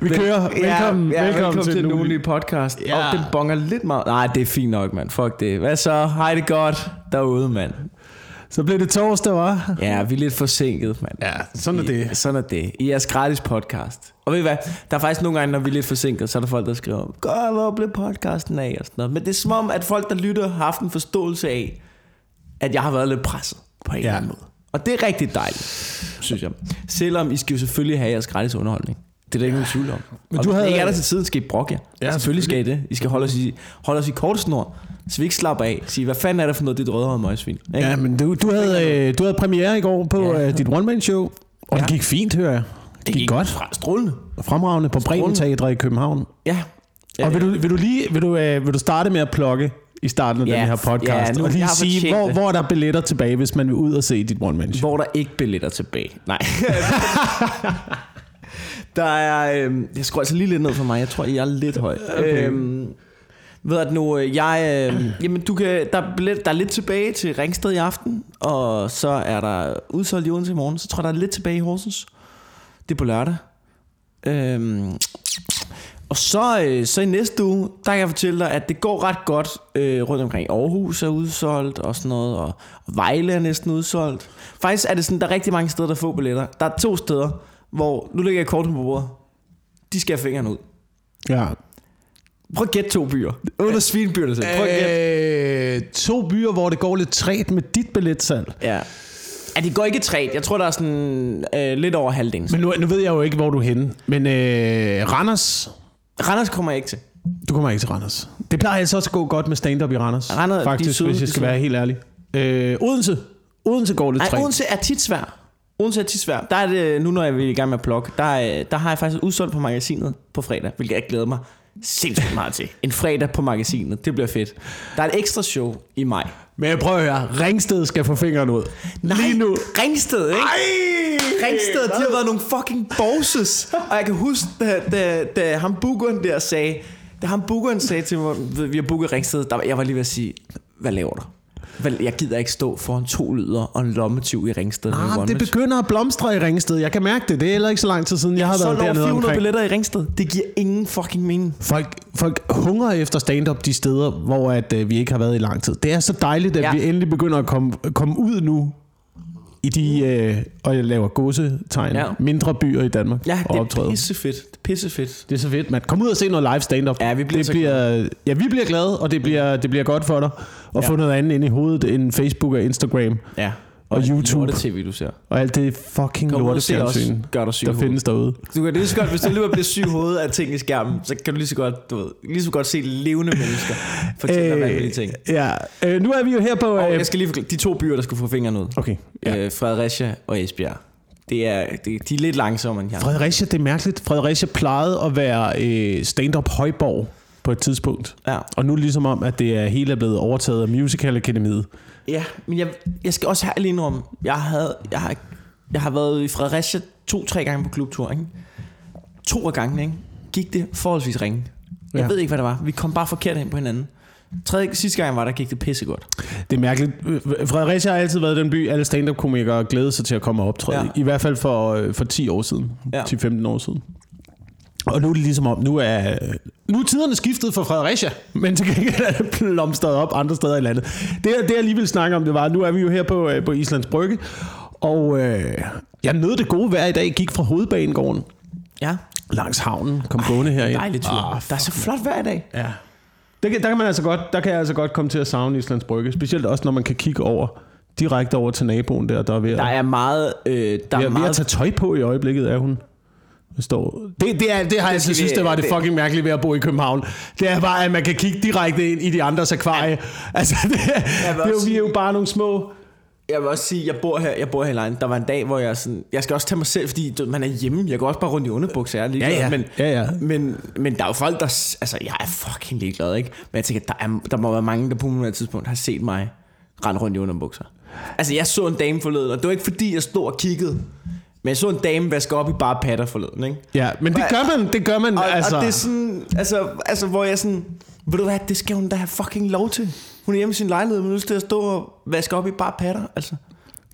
Vi kører. Velkommen, ja, ja, velkommen til, den den ugenlige- podcast. Ja. Og den bonger lidt meget. Nej, det er fint nok, mand. Fuck det. Hvad så? Hej det godt derude, mand. Så blev det torsdag, var? Ja, vi er lidt forsinket, mand. Ja, sådan er det. I, sådan er det. I jeres gratis podcast. Og ved I hvad? Der er faktisk nogle gange, når vi er lidt forsinket, så er der folk, der skriver, Godt, hvor blev podcasten af? Og sådan noget. Men det er som om, at folk, der lytter, har haft en forståelse af, at jeg har været lidt presset på en Ja. eller anden måde. Og det er rigtig dejligt, synes jeg. Selvom I skal jo selvfølgelig have jeres gratis underholdning. Det er der ikke nogen tvivl om. Men du havde- ikke er der til tiden, skal I brokke jer. Ja, Ja, selvfølgelig skal I det. I skal holde os i, holde os i kort snor, så vi ikke slapper af. Sige, hvad fanden er det for noget, dit rødhårede møgsvin? Ikke? Ja, men du, du, havde, øh, du havde premiere i går på Ja. øh, dit one-man-show, og ja. det gik fint, hører jeg. Det gik godt. Fra, strålende. Fremragende på Bremen Teatre i København. Ja. ja Og vil du, vil du lige vil du, øh, vil du starte med at plukke i starten af Ja, den her podcast? ja, nu- og lige sige, hvor, det. hvor er der billetter tilbage, hvis man vil ud og se dit one-man-show? Hvor der ikke billetter tilbage. Nej. der er... Øhm, jeg skruer altså lige lidt ned for mig. Jeg tror, jeg er lidt høj. Okay. Øhm, ved du nu, øh, jeg... Øh, jamen, du kan, der, er der er lidt tilbage til Ringsted i aften, og så er der udsolgt i Odense i morgen. Så tror jeg, der er lidt tilbage i Horsens. Det er på lørdag. Øhm, og så, øh, så i næste uge, der kan jeg fortælle dig, at det går ret godt øh, rundt omkring. Aarhus er udsolgt og sådan noget, og, og Vejle er næsten udsolgt. Faktisk er det sådan, der er rigtig mange steder, der får billetter. Der er to steder, hvor, nu lægger jeg korten på bordet, de skal have fingrene ud. Ja. Prøv at gætte to byer. Under svinbyer selv. Prøv at gætte. Øh, to byer, hvor det går lidt træt med dit billetsalg. Ja. Ja, det går ikke træt. Jeg tror, der er sådan øh, lidt over halvdelen. Men nu, nu ved jeg jo ikke, hvor du er henne. Men øh, Randers, Randers kommer jeg ikke til. du kommer ikke til Randers. Det plejer altså også at gå godt med stand-up i Randers. Randers, de er faktisk, søde, hvis jeg skal være helt ærlig. Øh, Odense. Odense går lidt træt. Odense er tit svær. Odense er tit svær. Der er det, nu når jeg vil i gang med at plukke, der, er- der har jeg faktisk udsolgt på magasinet på fredag, hvilket jeg glæder mig sindssygt meget til. En fredag på magasinet, det bliver fedt. Der er et ekstra show i maj. Men jeg prøver at høre, Ringsted skal få fingeren ud. Nej, Lige nu. Ringsted, ikke? Ej! Ringsted, de har været nogle fucking bosses. Og jeg kan huske, da, da, da ham bookeren der sagde, da ham bookeren sagde til mig, "Ved, vi har booket Ringsted, der, jeg var lige ved at sige, hvad laver du? Vel, Jeg gider ikke stå foran to lyder og en lommetyv i Ringsted. Ah, one det begynder at blomstre i Ringsted. Jeg kan mærke det. Det er heller ikke så lang tid siden, jeg har Så været dernede 400 omkring. billetter i Ringsted. Det giver ingen fucking mening. Folk, folk hungrer efter stand-up de steder, hvor at, øh, vi ikke har været i lang tid. Det er så dejligt, at. Ja. vi endelig begynder at komme, komme ud nu i de, øh, og jeg laver godsetegn, ja. Mindre byer i Danmark Ja, og det er pissefedt. Det er pissefedt. Det er så fedt, man. Kom ud og se noget live stand-up. Ja, vi bliver det så bliver, Ja, vi bliver glade, og det bliver, det bliver godt for dig at Ja. få noget andet ind i hovedet end Facebook og Instagram Ja. Og YouTube Det tv, du ser. og alt det fucking lortefjernsyn, Gør dig syg der findes derude. Du kan lige så godt, hvis du alligevel bliver syg i hovedet af ting i skærmen, så kan du lige så godt, du ved, lige så godt se levende mennesker fortælle dig vanvittige ting. ja, øh, nu er vi jo her på... Og Øh, jeg skal lige forklare, de to byer, der skal få fingrene ud. okay, ja. Ja. Øh, Fredericia og Esbjerg. Det er, det, de er lidt langsommere end jeg. Fredericia, det er mærkeligt. Fredericia plejede at være øh, stand-up højborg på et tidspunkt. Ja. Og nu er det ligesom om, at det er hele er blevet overtaget af Musical Akademiet. Ja, men jeg, jeg skal også have lige om, jeg, havde, jeg, har, jeg har været i Fredericia to-tre gange på klubtur, ikke? To af gangen, ikke? Gik det forholdsvis ringe. Jeg Ja. ved ikke, hvad det var. Vi kom bare forkert ind på hinanden. Tredje, sidste gang var der, gik det pissegodt. Det er mærkeligt. Fredericia har altid været den by, alle stand-up-komikere glæder sig til at komme og optræde. Ja. Ja. I hvert fald for, øh, for 10 år siden. Ja. 10-15 år siden. Og nu er det ligesom om, nu er, nu er tiderne skiftet for Fredericia, men til gengæld er det blomstret op andre steder i landet. Det, det jeg lige vil snakke om, det var, nu er vi jo her på, øh, på Islands Brygge, og øh, jeg nød det gode vejr i dag, gik fra hovedbanegården Ja, langs havnen, kom gående herind. dejligt tur. Ah, der er så flot vejr i dag. Ja. Der, kan- der, kan man altså godt, der kan jeg altså godt komme til at savne Islands Brygge. Specielt også, når man kan kigge over direkte over til naboen der, der er ved at, Der er meget... Øh, der ved, er at- ved at meget tage tøj på i øjeblikket, er hun. Står, det, det, er, det har jeg altid synes, det var det det- fucking mærkelige ved at bo i København. Det er bare, at man kan kigge direkte ind i de andres akvarie. Altså, det, det er jo, vi er jo bare nogle små... Jeg vil også sige, jeg bor her, jeg bor her i lejren. Der var en dag, hvor jeg sådan, jeg skal også tage mig selv, fordi du, man er hjemme. Jeg går også bare rundt i underbukser, jeg er ligeglad. Ja, ja. Men, Ja, ja. Men, men der er jo folk, der, altså jeg er fucking ligeglad, ikke? Men jeg tænker, der, er, der må være mange, der på nuværende tidspunkt har set mig rende rundt i underbukser. Altså jeg så en dame forleden, og det var ikke fordi, jeg stod og kiggede. Men jeg så en dame vaske op i bare patter forleden, ikke? Ja, men det gør man, det gør man, Og, altså... og det er sådan, altså, altså, hvor jeg sådan, ved du hvad, det skal hun da have fucking lov til. Hun er hjemme i sin lejlighed, men nu skal jeg stå og vaske op i bare patter, altså.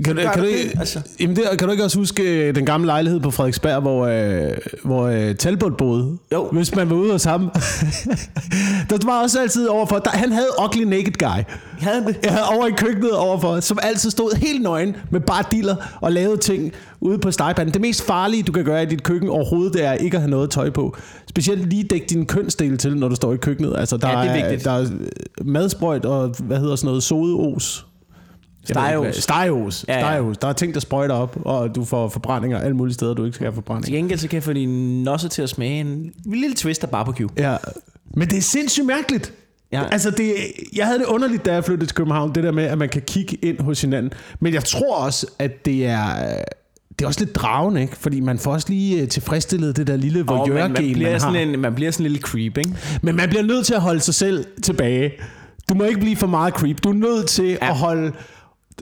Kan du, kan, du, altså. jamen det, kan du ikke også huske øh, den gamle lejlighed på Frederiksberg, hvor, øh, hvor øh, Talbot boede? Jo. Hvis man var ude hos ham. der var også altid overfor... Der, han havde Ugly Naked Guy. Havde det? Ja, over i køkkenet overfor, som altid stod helt nøgen med bare diller og lavede ting ude på stegepanden. Det mest farlige, du kan gøre i dit køkken overhovedet, det er ikke at have noget tøj på. Specielt lige dæk din kønsdel til, når du står i køkkenet. Altså, der Ja, det er vigtigt. der er madsprøjt og, hvad hedder sådan noget, sodeos. Stegeos. Stegeos. Ja, ja. Der er ting, der sprøjter op, og du får forbrændinger alle mulige steder, du ikke skal have forbrændinger. Til gengæld så kan jeg få din nosse til at smage en lille twist af barbecue. Ja. Men det er sindssygt mærkeligt. Ja. Altså, det, jeg havde det underligt, da jeg flyttede til København, det der med, at man kan kigge ind hos hinanden. Men jeg tror også, at det er, det er også lidt dragende, ikke? Fordi man får også lige øh, tilfredsstillet det der lille Og man, man, voyeur-gen, bliver man har. sådan en, man bliver sådan en lille creep, ikke? Men man bliver nødt til at holde sig selv tilbage. Du må ikke blive for meget creep. Du er nødt til ja. at holde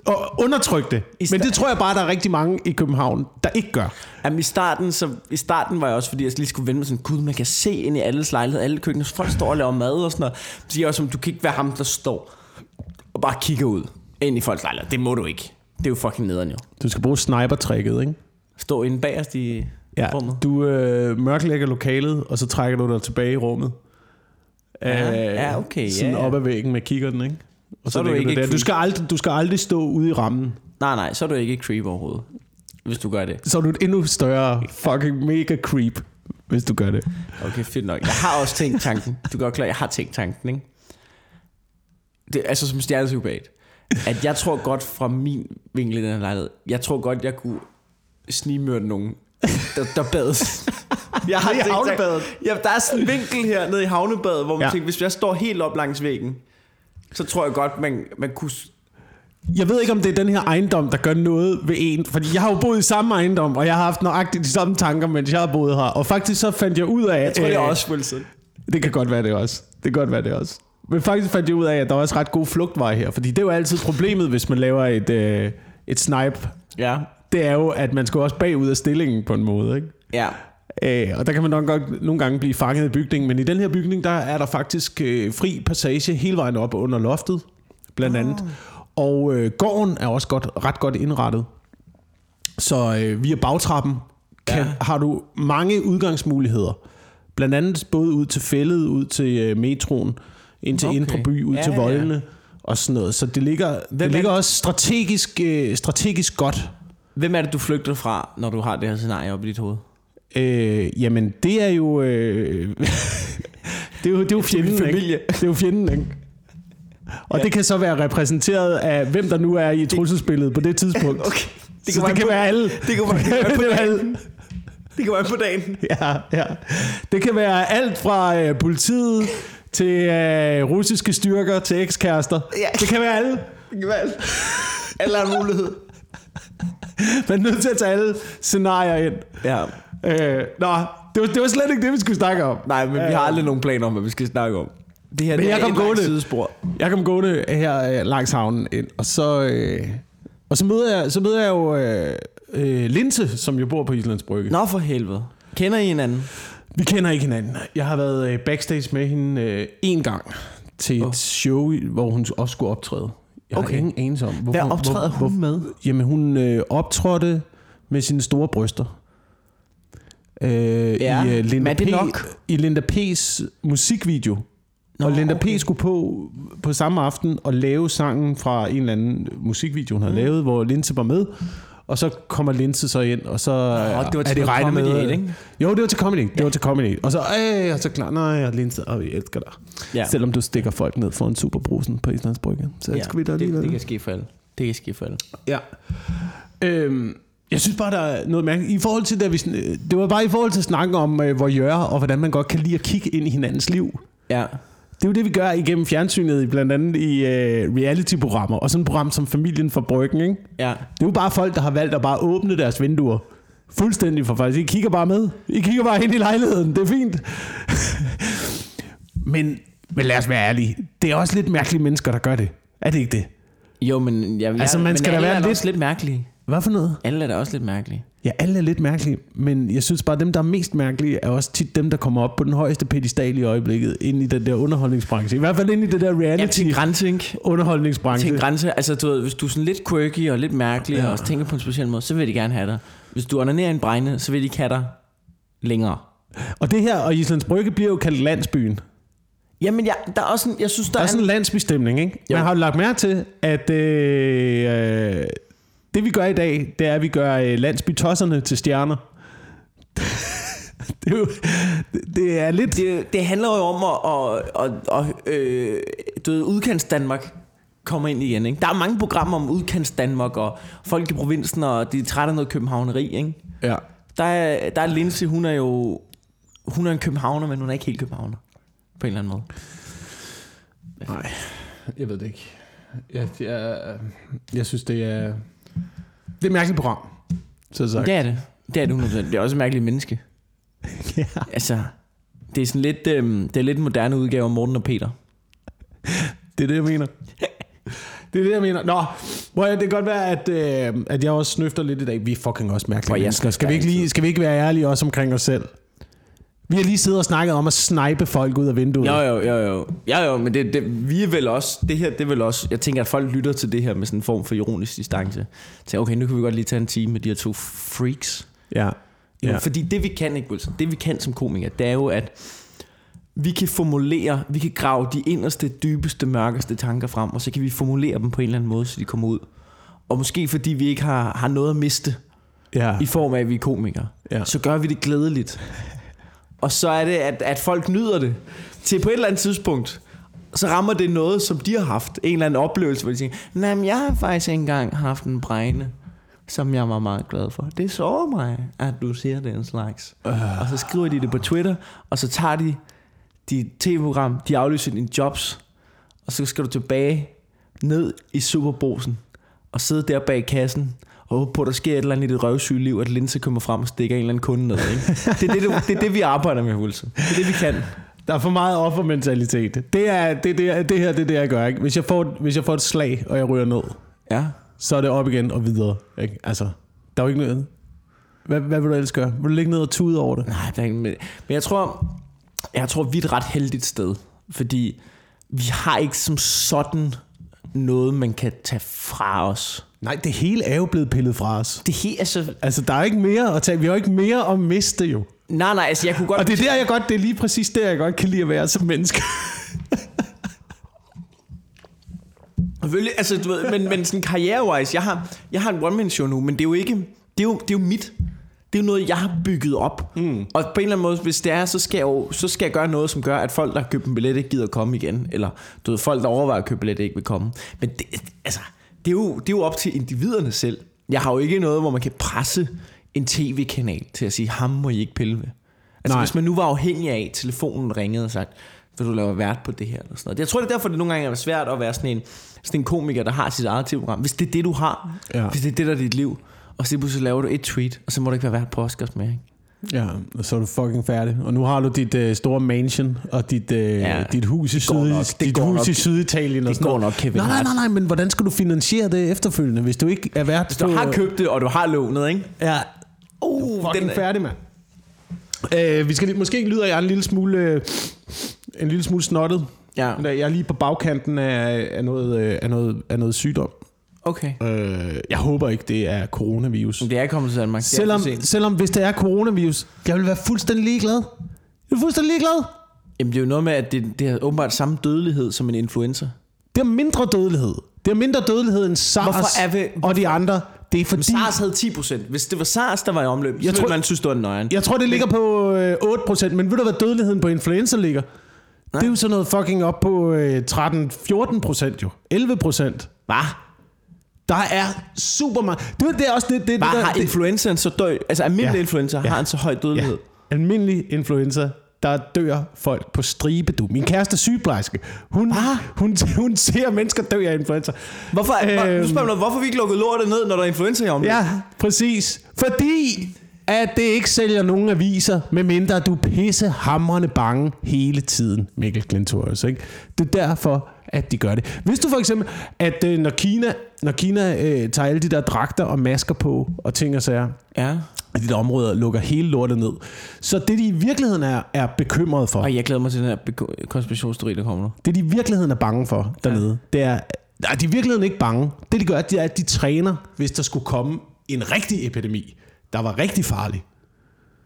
og undertrykke det. I Men det tror jeg bare, der er rigtig mange i København, der ikke gør. Jamen i starten, så, i starten var jeg også, fordi jeg lige skulle vende mig sådan, gud, man kan se ind i alles lejlighed, alle køkkener, så folk står og laver mad og sådan noget. Så siger jeg også, du kan ikke være ham, der står og bare kigger ud ind i folks lejlighed. Det må du ikke. Det er jo fucking nederen jo. Du skal bruge sniper-tricket, ikke? Stå inde bagerst i Ja, rummet. du øh, mørklægger lokalet, og så trækker du dig tilbage i rummet. Ja, Øh, ja, okay, Sådan ja, ja. op ad væggen med kikkerten, ikke? Og Så er du ikke der. Du skal, aldrig, du skal aldrig stå ude i rammen. Nej, nej, så er du ikke creep overhovedet, hvis du gør det. Så er du et endnu større fucking mega creep, hvis du gør det. Okay, fedt nok. Jeg har også tænkt tanken. Du er godt klar, jeg har tænkt tanken, ikke? Det, altså som stjernepsykopat. At jeg tror godt fra min vinkel i den her lejlighed, jeg tror godt, jeg kunne snigmørte nogen, der, der bad. Jeg har Nede i havnebadet? Ja, der er sådan en vinkel her nede i havnebadet, hvor man ja. tænker, hvis jeg står helt op langs væggen, så tror jeg godt, man, man kunne... Jeg ved ikke, om det er den her ejendom, der gør noget ved en. Fordi jeg har jo boet i samme ejendom, og jeg har haft nøjagtigt de samme tanker, mens jeg har boet her. Og faktisk så fandt jeg ud af... Jeg tror, det er øh, også Wilson. Det kan godt være det også. Det kan godt være det også. Men faktisk fandt jeg ud af, at der er også ret god flugtvej her. Fordi det er jo altid problemet, hvis man laver et, øh, et snipe. Ja. Det er jo, at man skal også bagud af stillingen på en måde. Ikke? Ja. Øh, og der kan man nok godt nogle gange blive fanget i bygningen. Men i den her bygning, der er der faktisk øh, fri passage hele vejen op under loftet, blandt andet. Og øh, gården er også godt, ret godt indrettet. Så øh, via bagtrappen kan, Ja. har du mange udgangsmuligheder. Blandt andet både ud til fældet, ud til øh, metroen, ind til Okay. Indre By, ud Ja, til ja, ja. voldene og sådan noget. Så det ligger, Hvem det er ligger det? også strategisk, øh, strategisk godt. Hvem er det, du flygter fra, når du har det her scenarie op i dit hoved? Øh, jamen, det er jo... Øh, det er jo, det er jo fjenden, ikke? Det er jo fjenden, ikke? Og Ja. det kan så være repræsenteret af, hvem der nu er i trusselsbilledet på det tidspunkt. Okay. Det kan, så det kan være alle. Det kan være, det kan være på dagen. alle. Det kan være på dagen. Ja, ja. Det kan være alt fra øh, politiet til øh, russiske styrker til ekskærester. Ja. Det kan være alle. Det kan være alt. Alle har en mulighed. Man er nødt til at tage alle scenarier ind. Ja. Øh, nå, det var, det var slet ikke det, vi skulle snakke om. Nej, men vi har aldrig nogen planer om, hvad vi skal snakke om. Det her Men det jeg er kom et gående. sidespor. Jeg kom gående her øh, langs havnen ind, og så, øh, og så, møder jeg, så møder jeg jo øh, øh, Linse, som jo bor på Islands Brygge. Nå for helvede. Kender I hinanden? Vi kender ikke hinanden. Jeg har været øh, backstage med hende øh, en gang til et oh. show, hvor hun også skulle optræde. Jeg Okay. har ingen anelse om, hvorfor, Hvad optræder hun med? Jamen, hun øh, optrådte med sine store bryster. Øh, Ja, i, men Linda er det P, nok? I Linda P's musikvideo. Nå, Nå, og Linda okay. P skulle på på samme aften og lave sangen fra en eller anden musikvideo, hun havde mm. lavet, hvor Linse var med. Og så kommer Linse så ind, og så det var til er det regnet med... Aid, ikke? Jo, det var til comedy. Det var til comedy. Og så, øh, og så klar, nej, og Linse, og vi elsker dig. Ja. Ja. Selvom du stikker folk ned for en superbrusen på Islands Brygge. Så elsker vi dig det, alligevel. det kan ske for alle. Det kan ske for alle. Ja. Øhm, jeg synes bare, der er noget mærkeligt. I forhold til, da vi, sn- det var bare i forhold til at snakke om, øh, hvor gør og hvordan man godt kan lide at kigge ind i hinandens liv. Ja. Det er jo det, vi gør igennem fjernsynet, i- blandt andet i øh, reality-programmer, og sådan et program som Familien for Bryggen, ikke? Ja. Det er jo bare folk, der har valgt at bare åbne deres vinduer. Fuldstændig for faktisk. I kigger bare med. I kigger bare ind i lejligheden. Det er fint. men, men lad os være ærlige. Det er også lidt mærkelige mennesker, der gør det. Er det ikke det? Jo, men, jeg, Altså, jeg, man men skal da være lidt- lidt mærkelige. Hvad for noget? Alle er da også lidt mærkelige. Ja, alle er lidt mærkelige, men jeg synes bare, at dem, der er mest mærkelige, er også tit dem, der kommer op på den højeste pedestal i øjeblikket, ind i den der underholdningsbranche. I hvert fald ind i det der Ja, reality en grænse, ikke? underholdningsbranche. Til grænse. Altså, du ved, hvis du er sådan lidt quirky og lidt mærkelig, Ja. ja. og også tænker på en speciel måde, så vil de gerne have dig. Hvis du onanerer en bregne, så vil de ikke have dig længere. Og det her, og Islands Brygge bliver jo kaldt landsbyen. Jamen, jeg, der er også en, jeg synes, der, Der er er sådan en, landsbystemning, ikke? Jo. Man har jo lagt mærke til, at øh, øh, det vi gør i dag, det er, at vi gør øh, landsbytosserne til stjerner. det, er jo, det, er lidt... det, det handler jo om at, at, at, at øh, du ved, udkants Danmark kommer ind igen. Ikke? Der er mange programmer om udkants Danmark og folk i provinsen, og de er trætte af noget københavneri. Ikke? Ja. Der er, der er Lindsay, hun er jo hun er en københavner, men hun er ikke helt københavner. På en eller anden måde. Nej, jeg ved det ikke. Jeg, jeg, jeg synes, det er... Det er et mærkeligt program. Så sagt. Det er det. Det er det 100%. Det er også et mærkeligt menneske. Ja. Altså, det er sådan lidt, øhm, det er lidt en moderne udgave af Morten og Peter. Det er det, jeg mener. Det er det, jeg mener. Nå, prøv, at- det kan godt være, at, øh, at jeg også snøfter lidt i dag. Vi er fucking også mærkelige jeg mennesker. Skal vi, ikke lige, skal vi ikke være ærlige også omkring os selv? Vi har lige siddet og snakket om at snipe folk ud af vinduet. Jo, jo, jo, jo. Jo, jo, men det, det, vi er vel også, det her, det er vel også, jeg tænker, at folk lytter til det her med sådan en form for ironisk distance. Så okay, nu kan vi godt lige tage en time med de her to freaks. Ja. Ja. ja. Fordi det vi kan, ikke Wilson, det vi kan som komikere, det er jo, at vi kan formulere, vi kan grave de inderste, dybeste, mørkeste tanker frem, og så kan vi formulere dem på en eller anden måde, så de kommer ud. Og måske fordi vi ikke har, har noget at miste, ja. i form af, at vi er komikere, Ja. så gør vi det glædeligt. Og så er det, at, at folk nyder det. Til på et eller andet tidspunkt, så rammer det noget, som de har haft. En eller anden oplevelse, hvor de siger, nej, men jeg har faktisk ikke engang haft en bregne, som jeg var meget glad for. Det så mig, at du siger den slags. Uh. Og så skriver de det på Twitter, og så tager de dit tv-program, de aflyser dine jobs, og så skal du tilbage ned i superbrusen, og sidde der bag kassen, og håbe på, at der sker et eller andet i dit røvsyge liv, at Linse kommer frem og stikker en eller anden kunde ned. Ikke? Det, er det, det, det er det, vi arbejder med, Wilson. Det er det, vi kan. Der er for meget offermentalitet. Det, er, det, det, det her det er det, jeg gør. Ikke? Hvis, jeg får, hvis jeg får et slag, og jeg ryger ned, Ja. så er det op igen og videre. Ikke? Altså, der er jo ikke noget... Hvad, hvad vil du ellers gøre? Vil du ligge ned og tude over det? Nej, der er ikke, men men jeg tror, jeg tror, vi er et ret heldigt sted. Fordi vi har ikke som sådan noget, man kan tage fra os. Nej, det hele er jo blevet pillet fra os. Det helt, altså... Altså, der er ikke mere at tage. Vi har jo ikke mere at miste jo. Nej, nej, altså jeg kunne godt... Og det er der, jeg godt, det er lige præcis der, jeg godt kan lide at være som menneske. Selvfølgelig, altså, du ved, men, men sådan karrierewise, jeg har, jeg har en one-man show nu, men det er jo ikke, det er jo, det er jo mit. Det er jo noget, jeg har bygget op. Mm. Og på en eller anden måde, hvis det er, så skal, jeg jo, så skal jeg gøre noget, som gør, at folk, der har købt en billet, ikke gider komme igen. Eller du ved, folk, der overvejer at købe billet, ikke vil komme. Men det, altså, det, er jo, det er jo op til individerne selv. Jeg har jo ikke noget, hvor man kan presse en tv-kanal til at sige, ham må I ikke pille ved. Altså, Nej. hvis man nu var afhængig af, at telefonen ringede og sagt, vil du lave vært på det her? Eller sådan noget. Jeg tror, det er derfor, det nogle gange er svært at være sådan en, sådan en komiker, der har sit eget tv-program. Hvis det er det, du har, Ja. hvis det er det, der er dit liv, og så pludselig laver du et tweet, og så må du ikke være vært på Oscars mere. Ikke? Ja, og så er du fucking færdig. Og nu har du dit uh, store mansion og dit, uh, ja, dit hus i, syd, nok. Dit hus nok. i Syditalien. og Det sådan går noget. nok, Kevin Nej, nej, nej, nej, men hvordan skal du finansiere det efterfølgende, hvis du ikke er vært Hvis du har købt det, og du har lånet, ikke? Ja, Uh, fucking den, færdig, mand. Uh, vi skal måske lyder jeg en lille smule, uh, en lille smule snottet. Ja, Jeg er lige på bagkanten af, af, noget, øh, af, noget, af noget sygdom. Okay. Uh, jeg håber ikke, det er coronavirus. Det er kommet til Danmark. Selvom, selvom hvis det er coronavirus, jeg vil være fuldstændig ligeglad. Jeg er fuldstændig ligeglad. Jamen, det er jo noget med, at det, det har åbenbart samme dødelighed som en influenza. Det er mindre dødelighed. Det er mindre dødelighed end SARS Hvorfor er vi- og de andre. Det er fordi, Men SARS havde 10%. Hvis det var SARS, der var i omløb, så Jeg ville tror- man synes, det var en nøgen. jeg tror, det ligger på øh, 8%, men ved du, hvad dødeligheden på influenza ligger? Nej. Det er jo sådan noget fucking op på øh, 13-14% jo. 11%. Hvad? Der er super meget. Det, det er også det, det, det, Bare der- har det, influenzaen så døj, altså almindelig Ja. influenza Ja. har en så høj dødelighed. Ja. Almindelig influenza, der dør folk på stribe, du. Min kæreste er sygeplejerske. Hun, Hvad? hun, hun ser mennesker dø af influenza. Hvorfor, øhm, nu spørger mig, hvorfor vi ikke lukket lortet ned, når der er influenza i omløb? Ja, præcis. Fordi at det ikke sælger nogen aviser, medmindre du pisse hamrende bange hele tiden, Mikkel Klintorius. Ikke? Det er derfor, at de gør det. Hvis du for eksempel, at øh, når Kina, når Kina øh, tager alle de der dragter og masker på og ting og sager, ja. af de der områder lukker hele lortet ned. Så det, de i virkeligheden er, er bekymret for, Og jeg glæder mig til den her konspirationsteori, der kommer nu. det de i virkeligheden er bange for dernede, det er, nej, de er i virkeligheden ikke bange. Det de gør, det er, at de træner, hvis der skulle komme en rigtig epidemi, der var rigtig farlig.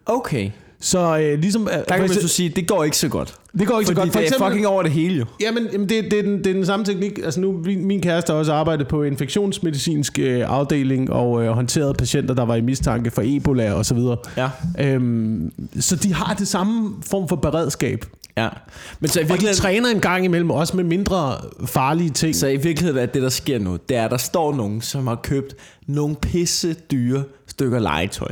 Okay. Så øh, ligesom... øh, Der kan man eksempel- så sige, det går ikke så godt. det går ikke så Fordi godt. For det er eksempel, fucking over det hele jo. Jamen, jamen det, det, er den, det er den samme teknik. Altså nu, min, min kæreste har også arbejdet på infektionsmedicinsk øh, afdeling og øh, håndteret patienter, der var i mistanke for Ebola og så videre. Ja. Øhm, så de har det samme form for beredskab. Ja. Men så i Og de virkeligheden, træner en gang imellem også med mindre farlige ting. så i virkeligheden er det, der sker nu, det er, at der står nogen, som har købt nogle pisse dyre stykker legetøj.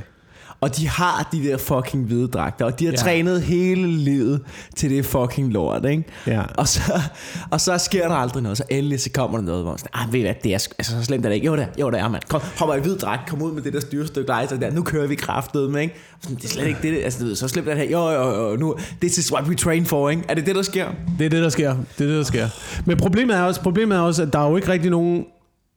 Og de har de der fucking hvide dragter, og de har Ja. trænet hele livet til det fucking lort, ikke? Ja. Og, så, og så sker der aldrig noget, så endelig så kommer der noget, hvor man sådan, ah, ved hvad, det er altså, så slemt er det ikke. Jo, det er, jo, det er, mand. Kom, hopper i hvid dragt, kom ud med det der styre stykke legetøj der, nu kører vi kraftet med, ikke? Sådan, det er slet ikke det, det altså, så slemt er det her, jo, jo, jo, nu, this is what we train for, ikke? Er det det, der sker? Det er det, der sker. Det er det, der sker. Men problemet er også, problemet er også at der er jo ikke rigtig nogen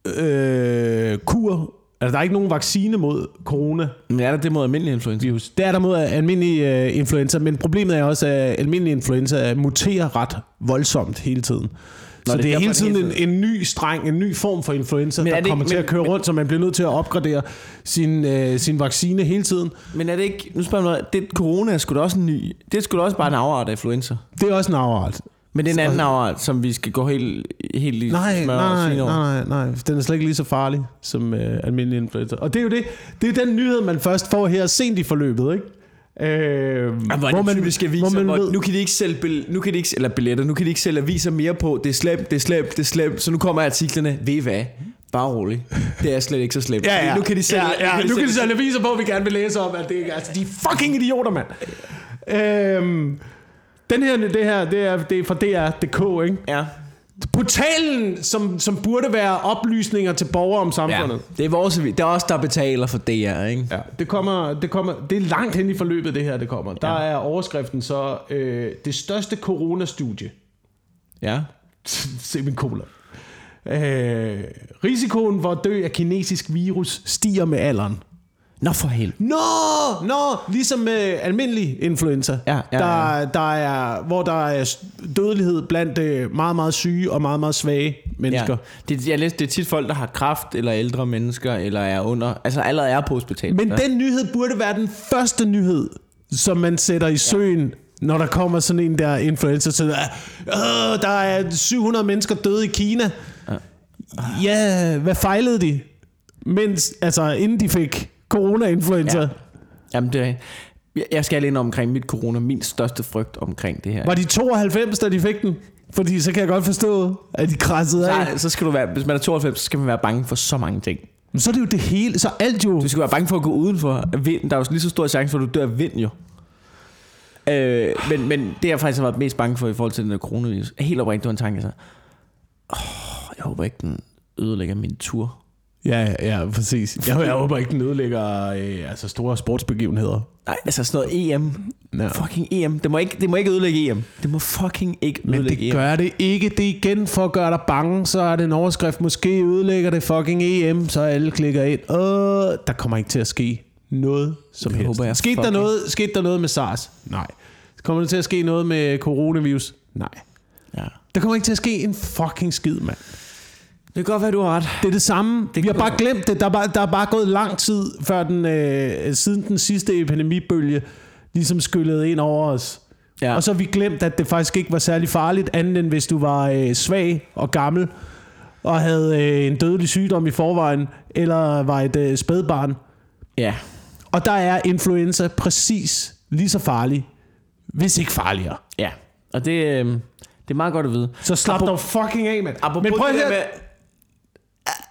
øh, kur. Altså, der er ikke nogen vaccine mod corona. Men er der det mod almindelig influenza? virus. Det er der mod almindelig øh, influenza, men problemet er også, at almindelig influenza muterer ret voldsomt hele tiden. så det er det er hele den tiden en, en ny streng, en ny form for influenza, Men er der det kommer ikke- til men- at køre rundt, så man bliver nødt til at opgradere sin, øh, sin vaccine hele tiden. Men er det ikke, nu spørger jeg mig, det corona er sgu da også en ny, det er sgu da også bare en afart af influenza. Det er også en afart. Men det er en anden afart, som vi skal gå helt, helt i Nej, smør og nej, over. nej, nej, nej. Den er slet ikke lige så farlig som øh, almindelig influenza. Og det er jo det, det er den nyhed, man først får her sent i forløbet, ikke? Øh, Ja, hvor, hvor man, typisk aviser, hvor man hvor, ved, nu kan de ikke sælge bil, nu kan de ikke, eller billetter, nu kan de ikke sælge aviser mere på, det er slemt, det er slemt, det er slemt, så nu kommer artiklerne, ved I hvad, bare rolig, det er slet ikke så slemt. Ja, ja. Nu kan de sælge, ja, ja. Nu kan de sælge aviser på, vi gerne vil læse om, at det ikke altså, de er fucking idioter, mand. Øhm, den her, det her, det er, det er fra DR.dk, ikke? Ja. Portalen, som, som burde være oplysninger til borgere om ja. samfundet. Det er vores, det er os, der betaler for DR, ikke? Ja. Det, kommer, det, kommer, det er langt hen i forløbet, det her det kommer. Der er overskriften så, øh, det største coronastudie. Ja. Semikolon. Øh, risikoen for at dø af kinesisk virus stiger med alderen. Nå for helvede. Nå, nå, ligesom med almindelig influenza, Ja, ja, der, der er, hvor der er dødelighed blandt øh, meget, meget syge og meget, meget svage mennesker. Ja. Det, jeg læste, det er tit folk, der har kraft, eller ældre mennesker, eller er under, altså allerede er på hospitalet. Men ja. den nyhed burde være den første nyhed, som man sætter i søen, når der kommer sådan en der influenza. Så der, er, øh, der er 700 mennesker døde i Kina. Ja, hvad fejlede de? Mens, altså, inden de fik corona-influenza. Ja. Ja. Jamen, det, jeg- jeg skal alene omkring mit corona, min største frygt omkring det her. Var de 92, da de fik den? Fordi så kan jeg godt forstå, at de krassede af. Så, så skal du være, hvis man er 92, så skal man være bange for så mange ting. Men så er det jo det hele. Så alt jo... Du skal være bange for at gå udenfor. Vind, der er jo lige så stor chance for, at du dør af vind jo. Øh, men, men det jeg faktisk har været mest bange for i forhold til den der coronavirus, helt oprigtigt, det var en tanke, så, åh, jeg håber ikke, den ødelægger min tur. Ja, ja, præcis. Jeg, jeg håber ikke, den ødelægger øh, altså store sportsbegivenheder. Nej, altså sådan noget EM. Ja. Fucking EM. Det må, ikke, det må ikke ødelægge EM. Det må fucking ikke Men ødelægge det EM. gør det ikke. Det igen for at gøre dig bange, så er det en overskrift. Måske ødelægger det fucking EM, så alle klikker ind. Åh, der kommer ikke til at ske noget som Det helst. håber jeg skete, der noget, skete der noget med SARS? Nej. Kommer der til at ske noget med coronavirus? Nej. Ja. Der kommer ikke til at ske en fucking skid, mand. Det kan godt være, du har ret. Det er det samme. Det vi har bare glemt det. Der er bare, der er bare gået lang tid, før den, øh, siden den sidste epidemibølge ligesom skyllede ind over os. Ja. Og så har vi glemt, at det faktisk ikke var særlig farligt, andet end hvis du var øh, svag og gammel, og havde øh, en dødelig sygdom i forvejen, eller var et øh, spædbarn. Ja. Og der er influenza præcis lige så farlig, hvis ikke farligere. Ja. Og det, øh, det er meget godt at vide. Så slap Apropos- dog fucking af, mand. Men prøv at høre...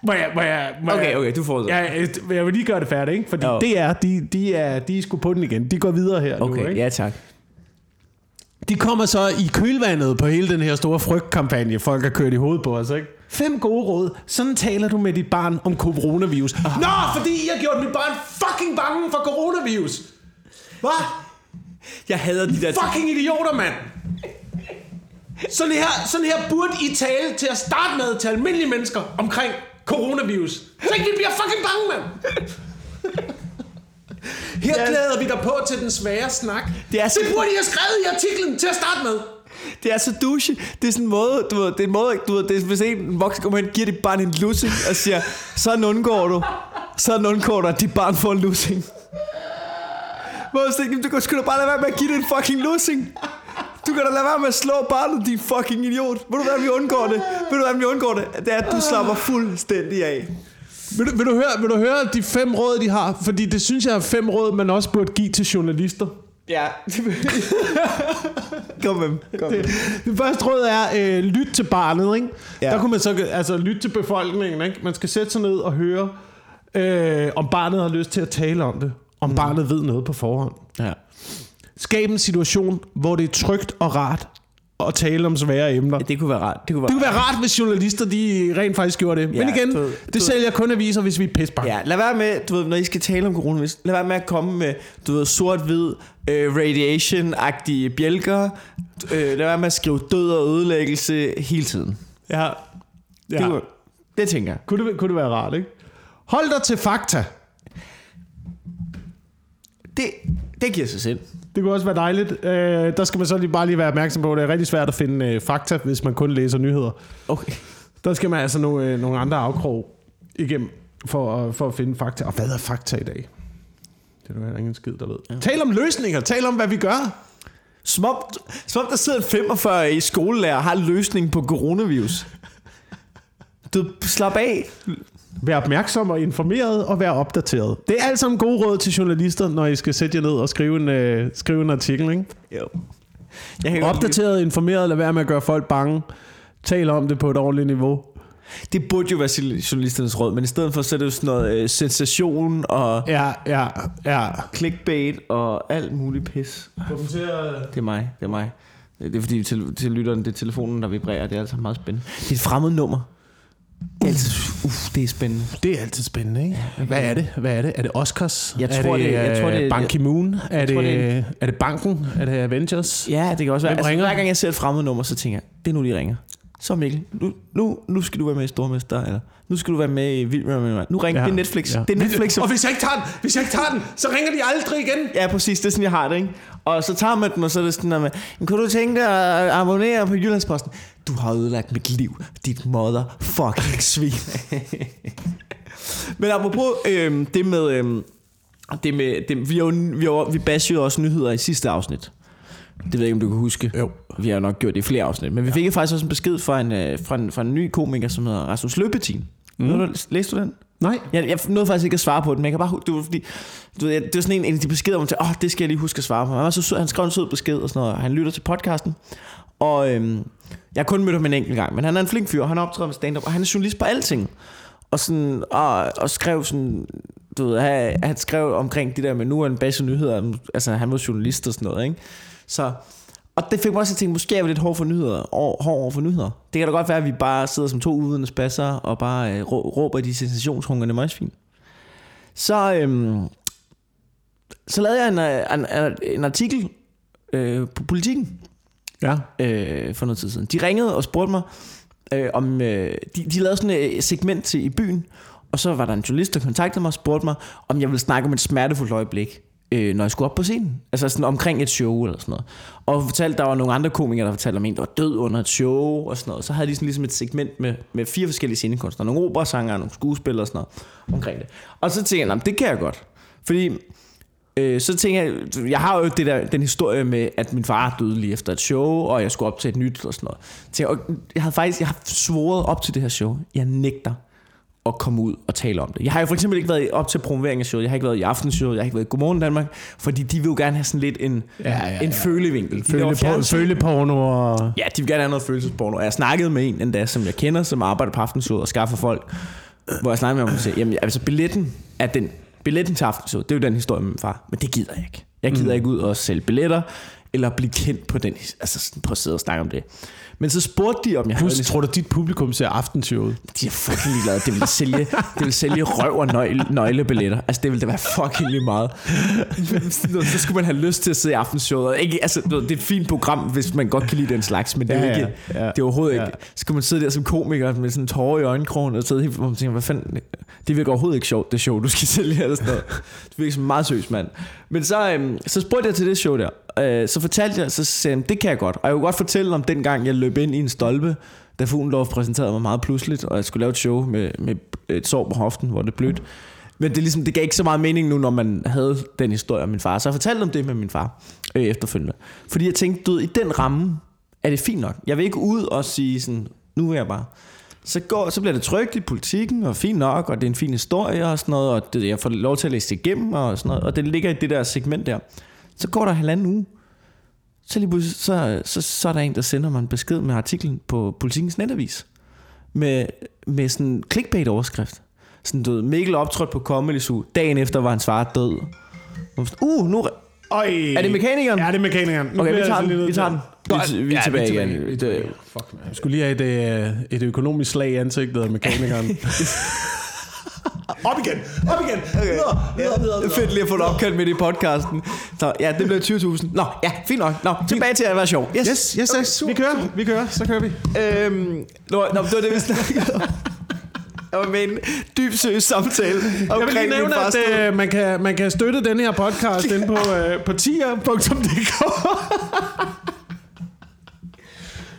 Må jeg, må jeg, må Okay, jeg, okay, du får det. Ja, jeg, jeg vil lige gøre det færdigt, ikke? Fordi Jo. det er, de, de, er, de er sgu på den igen. De går videre her nu, Okay, ikke? ja tak. De kommer så i kølvandet på hele den her store frygtkampagne, folk har kørt i hovedet på os, ikke? Fem gode råd. Sådan taler du med dit barn om coronavirus. Nå, fordi I har gjort mit barn fucking bange for coronavirus. Hvad? Jeg hader de der Fucking idioter, mand. Sådan her, sådan her burde I tale til at starte med til almindelige mennesker omkring coronavirus. Så ikke vi bliver fucking bange, mand. Her Ja. glæder vi dig på til den svære snak. Det er så- det burde I have skrevet i artiklen til at starte med. Det er så douche. Det er sådan en måde, du ved, det er en måde, du ved, det er, hvis en voksen kommer hen, giver dit barn en lussing og siger, sådan undgår du. Sådan undgår du, at dit barn får en lussing. Hvor jeg du kan sgu da bare lade være med at give det en fucking lussing. Du kan da lade være med at slå barnet, din fucking idiot. Ved du, hvordan vi undgår det? Ved du, hvordan vi undgår det? Det er, at du slapper fuldstændig af. Vil du, vil, du høre, vil du høre de fem råd, de har? Fordi det synes jeg er fem råd, man også burde give til journalister. Ja. Kom med dem. Kom med dem. Det første råd er, øh, lyt til barnet, ikke? Ja. Der kunne man så, altså lyt til befolkningen, ikke? Man skal sætte sig ned og høre, øh, om barnet har lyst til at tale om det. Om mm. barnet ved noget på forhånd. Ja. Skab en situation, hvor det er trygt og rart at tale om svære emner. Det kunne være rart. Det kunne være Det kunne være rart, hvis journalister de rent faktisk gjorde det. Ja, Men igen, du ved- det du- sælger kun aviser, hvis vi er pisbange. Ja, lad være med, du ved, når I skal tale om coronavirus, lad være med at komme med, du ved, sort-hvid, øh, radiation-agtige bjælker. Øh, lad være med at skrive død og ødelæggelse hele tiden. ja. Ja. ja. Det, kunne- det tænker jeg. Kunne, det, kunne det være rart, ikke? Hold dig til fakta. Det, det giver sig selv. Det kunne også være dejligt. Øh, der skal man så lige bare lige være opmærksom på, at det er rigtig svært at finde øh, fakta, hvis man kun læser nyheder. Okay. Der skal man altså nogle, øh, nogle andre afkrog igennem for, at- for at finde fakta. Og hvad er fakta i dag? Det er der heller ingen skid, der ved. Ja. Tal om løsninger. Tal om, hvad vi gør. Som om, som om der sidder en 45 i skolelærer og har løsningen på coronavirus. Du slap af. Vær opmærksom og informeret og vær opdateret. Det er alt sammen gode råd til journalister, når I skal sætte jer ned og skrive en, øh, skrive en artikel. Ikke? Jo. Jeg kan godt lide- Opdateret, informeret, lad være med at gøre folk bange. Tal om det på et ordentligt niveau. Det burde jo være journalisternes råd, men i stedet for så er det jo sådan noget øh, sensation og Ja, ja, ja. clickbait og alt muligt pis. Det er mig, det er mig. Det er fordi til, til lytteren, det er telefonen, der vibrerer. Det er altså meget spændende. Det er et fremmed nummer. Det er, altid, uff, det er spændende. Det er altid spændende, ikke? Hvad er det? Hvad er det? Er det Oscars? Jeg er tror, det, det- jeg tror, øh, det- Ki-moon? Er, det, tror, det er det Banken? Er det Avengers? Ja, det kan også være. Hvem Altså, ringer? hver gang jeg ser et fremmed nummer, så tænker jeg, det er nu, de ringer. Så Mikkel, nu, nu, nu skal du være med i Stormester, eller nu skal du være med i Vild med. Nu ringer Ja, det er Netflix. ja. Det er Netflix. Og hvis jeg ikke tager den, hvis jeg ikke tager den, så ringer de aldrig igen. Ja, præcis. Det er sådan, jeg har det, ikke? Og så tager man den, og så er det sådan der med, "Men kunne du tænke dig at abonnere på Jyllandsposten? Du har ødelagt mit liv, dit mother fucking svin. Men apropos øhm, det med, øhm, det med det, vi, har jo, vi, har, vi bashede jo også nyheder i sidste afsnit. Det ved jeg ikke, om du kan huske. Jo. Vi har jo nok gjort det i flere afsnit. Men vi fik faktisk også en besked fra en, øh, fra en, fra en ny komiker, som hedder Rasmus Løbetin. Mm. Læste du den? Nej. Jeg, jeg nåede faktisk ikke at svare på den, men jeg kan bare var, fordi, du ved, det var sådan en, en af de beskeder, hvor man tænkte, åh, det skal jeg lige huske at svare på. Han, var så sød, han skrev en sød besked og sådan noget, og han lytter til podcasten. Og øhm, jeg har kun mødt ham en enkelt gang, men han er en flink fyr, han optræder med stand-up, og han er journalist på alting. Og, sådan, og, og skrev sådan, du ved, han, han skrev omkring det der med, nu er en bedste nyheder, altså han var journalist og sådan noget, ikke? Så, og det fik mig også til at tænke, måske er vi lidt hård for nyheder, over, hård over for nyheder. Det kan da godt være, at vi bare sidder som to uvidende spasser og bare øh, råber de sensationshungrende møgsvin. Så, øhm, så lavede jeg en, øh, en, øh, en artikel øh, på politikken Ja. øh, for noget tid siden. De ringede og spurgte mig, øh, om øh, de, de lavede sådan et segment til i byen, og så var der en journalist, der kontaktede mig og spurgte mig, om jeg ville snakke om et smertefuldt øjeblik, øh, når jeg skulle op på scenen. Altså sådan omkring et show eller sådan noget. Og fortalte, der var nogle andre komikere, der fortalte om en, der var død under et show og sådan noget. Så havde de sådan ligesom et segment med, med fire forskellige scenekunstnere. Nogle operasanger, nogle skuespillere og sådan noget omkring det. Og så tænkte jeg, det kan jeg godt. Fordi Øh, så tænker jeg, jeg har jo det der, den historie med, at min far døde lige efter et show, og jeg skulle op til et nyt og sådan noget. Jeg, og jeg havde faktisk jeg har svoret op til det her show. Jeg nægter at komme ud og tale om det. Jeg har jo for eksempel ikke været op til promovering af showet. Jeg har ikke været i aftenshowet. Jeg har ikke været i Godmorgen Danmark. Fordi de vil jo gerne have sådan lidt en, Ja, ja, ja. en følevinkel. De Føle, laver på, fjernsyn. føle porno og... Ja, de vil gerne have noget følelsesporno. Jeg snakkede med en endda, som jeg kender, som arbejder på aftenshowet og skaffer folk. Hvor jeg snakkede med ham og sagde, jamen altså billetten er den, billetten til aftenshowet, det er jo den historie med min far. Men det gider jeg ikke. Jeg gider mm. ikke ud og sælge billetter. eller blive kendt på den, altså sådan, på at sidde og snakke om det. Men så spurgte de, om jeg havde Husk, tror du, dit publikum ser aftenshowet? de er fucking ligeglade. Det vil sælge, det vil sælge røv og nøgle, nøglebilletter. Altså, det ville da være fucking lige meget. Så skulle man have lyst til at sidde i aftenshowet. Ikke, altså, det er et fint program, hvis man godt kan lide den slags, men det er, Ja, ja, ja, ikke, ja. det er overhovedet Ja. ikke. Så skal man sidde der som komiker med sådan tårer i øjenkrogen og sidde helt, hvor man tænker, hvad fanden, det virker overhovedet ikke sjovt, det show, du skal sælge eller sådan noget. Det virker som en meget seriøs mand. Men så, øhm, så spurgte jeg til det show der. Øh, så fortalte jeg, så sagde han, det kan jeg godt. Og jeg kunne godt fortælle om den gang, jeg løb ind i en stolpe, da Fuglendorf præsenterede mig meget pludseligt, og jeg skulle lave et show med, med et sår på hoften, hvor det blødt. Men det, er ligesom, det gav ikke så meget mening nu, når man havde den historie om min far. Så jeg fortalte om det med min far øh, efterfølgende. Fordi jeg tænkte, du ved, i den ramme er det fint nok. Jeg vil ikke ud og sige sådan, nu er jeg bare... Så, går, så bliver det trygt i politikken, og fint nok, og det er en fin historie og sådan noget, og det, jeg får lov til at læse det igennem og sådan noget, og det ligger i det der segment der. Så går der halvanden uge, så, lige så, så, så er der en, der sender mig en besked med artiklen på Politikens netavis. Med, med sådan en clickbait-overskrift. Sådan, du ved, Mikkel optrådte på Comedy Zoo. Dagen efter var hans far død. Uh, nu... Øj. Er det mekanikeren? Ja, det er mekanikeren. Nu Okay, vi tager altså den. Vi tager den. Godt. Vi, vi er Ja, tilbage vi er igen. tilbage. Det, Fuck, man. Jeg skulle lige have et, øh, et økonomisk slag i ansigtet af mekanikeren. op igen, op igen. Okay. Videre, videre, videre, Det er fedt lige at få det opkaldt midt i podcasten. Så ja, det blev 20.000. Nå, ja, fint nok. Nå, tilbage til at være sjov. Yes, Yes, yes, yes. Vi kører, vi kører, så kører vi. Øhm, nå, nå, det var det, vi snakkede om. Jeg var med en dyb seriøs samtale Jeg vil lige nævne, at øh, man, kan, man kan støtte den her podcast inde på, øh, på tier.dk.